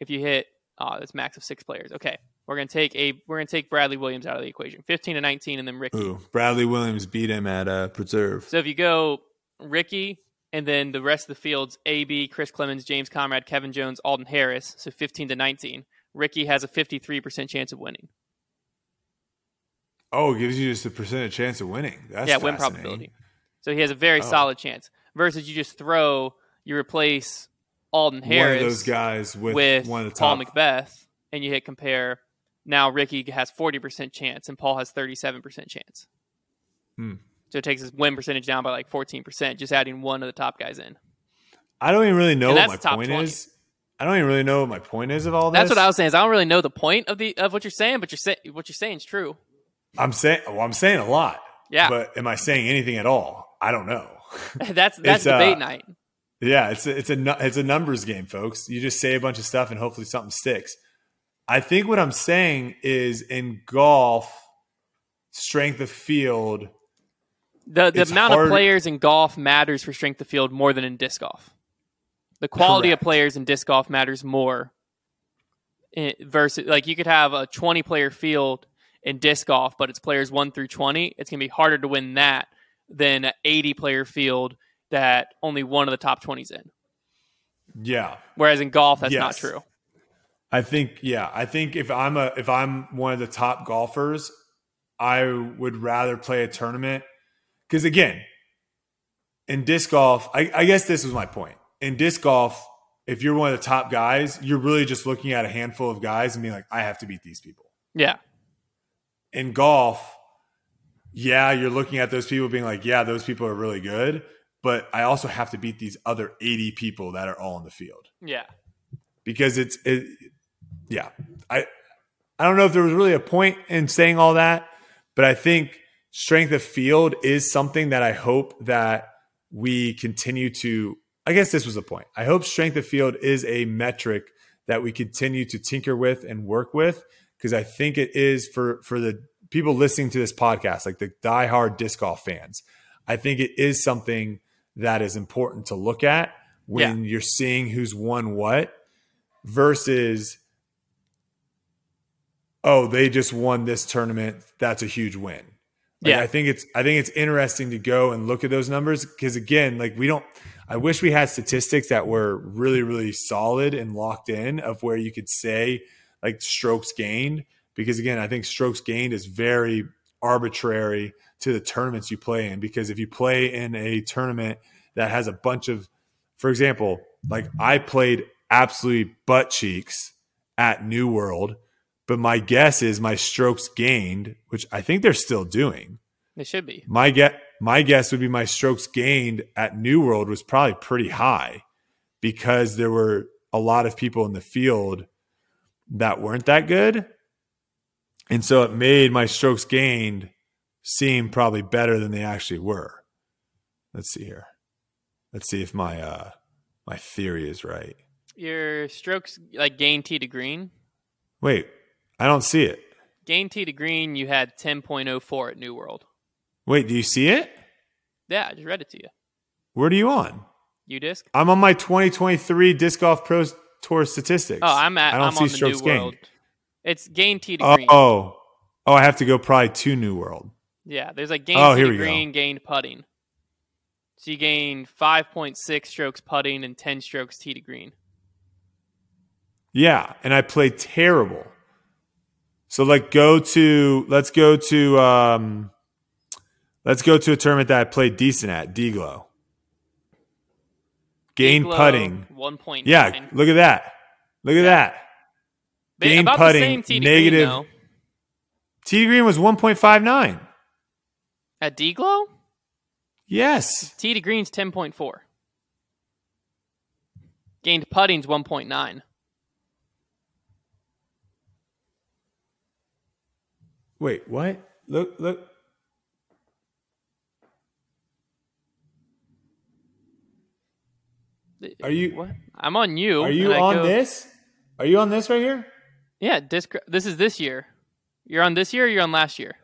if you hit, oh, that's max of six players. Okay. We're gonna take a we're gonna take Bradley Williams out of the equation. 15 to 19, and then Ricky.
Ooh, Bradley Williams beat him at uh, Preserve.
So if you go Ricky, and then the rest of the fields, AB, Chris Clemons, James Conrad, Kevin Jones, Alden Harris, so 15 to 19. Ricky has a 53% chance of winning.
Oh, it gives you just a percentage chance of winning. That's
yeah, win probability. So he has a very oh. solid chance. Versus you just throw, you replace Alden Harris,
one of those guys with,
with
one of the
Paul
top.
McBeth, and you hit compare. Now Ricky has 40% chance, and Paul has 37% chance.
Hmm.
So it takes his win percentage down by like 14%, just adding one of the top guys in.
I don't even really know what my point 20. is. I don't even really know what my point is of all this.
That's what I was saying. Is I don't really know the point of the of what you're saying, but you're saying what you're saying is true.
I'm saying well, I'm saying a lot.
Yeah.
But am I saying anything at all? I don't know. *laughs*
that's *laughs* that's debate uh, night.
Yeah, it's a, it's a it's a numbers game, folks. You just say a bunch of stuff and hopefully something sticks. I think what I'm saying is in golf, strength of field.
The the amount hard. of players in golf matters for strength of field more than in disc golf. The quality Correct. of players in disc golf matters more. Versus, like you could have a 20 player field in disc golf, but it's players one through 20. It's going to be harder to win that than an 80 player field that only one of the top 20s in.
Yeah.
Whereas in golf, that's
yes.
not true.
I think, yeah, I think if I'm a if I'm one of the top golfers, I would rather play a tournament because again, in disc golf, I, I guess this was my point. In disc golf, if you're one of the top guys, you're really just looking at a handful of guys and being like, I have to beat these people.
Yeah
in golf, yeah, you're looking at those people being like, yeah, those people are really good, but I also have to beat these other 80 people that are all in the field.
Yeah.
Because it's it yeah. I I don't know if there was really a point in saying all that, but I think strength of field is something that I hope that we continue to I guess this was a point. I hope strength of field is a metric that we continue to tinker with and work with because I think it is for for the people listening to this podcast, like the diehard disc golf fans. I think it is something that is important to look at when yeah. you're seeing who's won what versus oh they just won this tournament that's a huge win like, yeah. I think it's i think it's interesting to go and look at those numbers because again like we don't i wish we had statistics that were really really solid and locked in of where you could say like strokes gained because again, I think strokes gained is very arbitrary to the tournaments you play in because if you play in a tournament that has a bunch of for example, like I played absolutely butt cheeks at New World, but my guess is my strokes gained, which I think they're still doing.
They should be.
My get my guess would be my strokes gained at New World was probably pretty high because there were a lot of people in the field that weren't that good. And so it made my strokes gained seem probably better than they actually were. Let's see here. Let's see if my uh my theory is right.
Your strokes like gain tee to green?
Wait, I don't see it.
Gain tee to green, you had 10.04 at New World.
Wait, do you see it?
Yeah, I just read it to you.
Where are you on?
disc
I'm on my 2023 Disc Golf Pro Tour statistics.
Oh, I'm at.
I don't
I'm
see
on
strokes
the new
gained.
world. It's gain tee to
Oh,
green.
oh, oh, I have to go probably to New World.
Yeah, there's like gain
Oh, here
to
we go.
green, gained putting. So you gain 5.6 strokes putting and 10 strokes tee to green.
Yeah, and I played terrible. So like go to let's go to um let's go to a tournament that I played decent at, DGLO. Gain
Iglo,
putting.
1.9.
Yeah, look at that. Look at that.
They-
gain
about
putting,
the same tee
negative-
green.
T green was 1.59.
At DGLO,
Yes.
T to green's ten point four. Gained putting's one point nine.
Wait, what? Look, look. Are you-
What? I'm on you.
Are you on
go-
this? Are you on this right here?
Yeah, disc- this is this year. You're on this year. or You're on last year.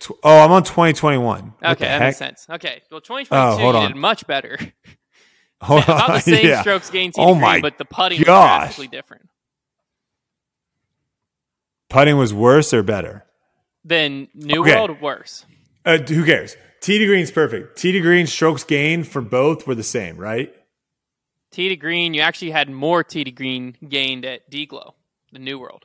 Tw- Oh, I'm on 2021. What
Okay, that
heck?
makes sense. Okay, well, 2022
Oh, hold on.
did much better. *laughs*
Hold
About the
on,
same *laughs*
yeah.
strokes gained,
Oh my
but the putting was
gosh.
drastically different.
Putting was worse or better?
Then New
Okay.
World worse.
Uh, who cares? tee to green's perfect. tee to green strokes gained for both were the same, right?
tee to green, you actually had more tee to green gained at DGLO, the New World.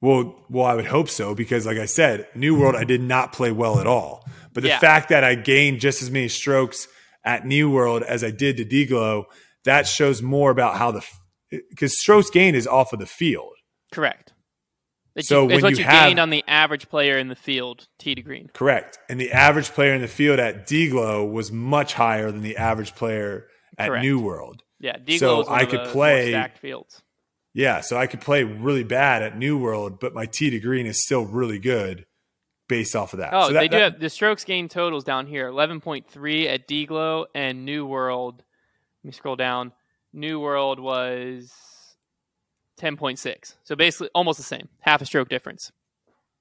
Well, well, I would hope so because, like I said, New World I did not play well at all. But the
Yeah.
fact that I gained just as many strokes at New World as I did to DGLO, that shows more about how the because strokes gained is off of the field.
Correct. It's,
So
it's
when
what
you
you
have-
gained on the average player in the field, tee to green.
Correct. And the average player in the field at DGLO was much higher than the average player at
Correct.
New World.
Yeah, D
So I could play-
stacked fields.
Yeah, so I could play really bad at New World, but my tee to green is still really good based off of that.
Oh,
So that-
they do
that-
have the strokes gained totals down here 11.3 at DGLO and New World. Let me scroll down. New World was 10.6. So basically almost the same, half a stroke difference.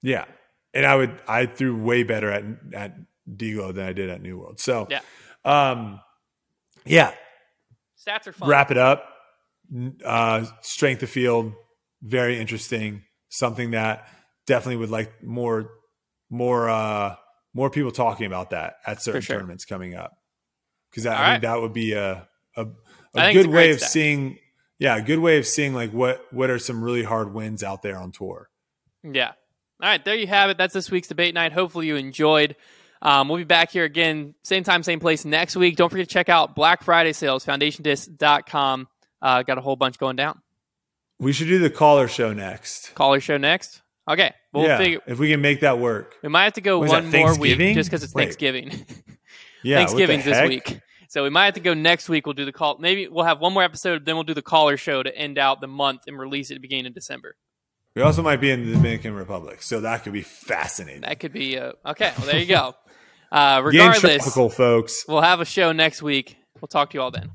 Yeah, and I would I threw way better at at DGLO than I did at New World. So
Yeah.
um, yeah.
Stats are fun.
Wrap it up. Uh, strength of field, very interesting. Something that definitely would like more more uh more people talking about that at certain
sure.
tournaments coming up because I
All
think
right.
that would be a a,
it's
good
a
way of
stat.
seeing. Yeah, a good way of seeing like what what are some really hard wins out there on tour.
Yeah. All right, there you have it. That's this week's debate night. Hopefully you enjoyed. Um, we'll be back here again, same time, same place next week. Don't forget to check out Black Friday sales, foundationdisc.com. Uh, got a whole bunch going down.
We should do the caller show next.
Caller show next. Okay. We'll
yeah,
figure.
if we can make that work.
We might have to go
What
one
that,
more week just because it's
Wait.
Thanksgiving. *laughs*
Yeah,
Thanksgiving's this week. So we might have to go next week. We'll do the call. Maybe we'll have one more episode, then we'll do the caller show to end out the month and release it at the beginning of December.
We also might be in the Dominican Republic, so that could be fascinating.
That could be uh, okay. Well, there you go. Uh, regardless,
tropical, folks.
we'll have a show next week. We'll talk to you all then.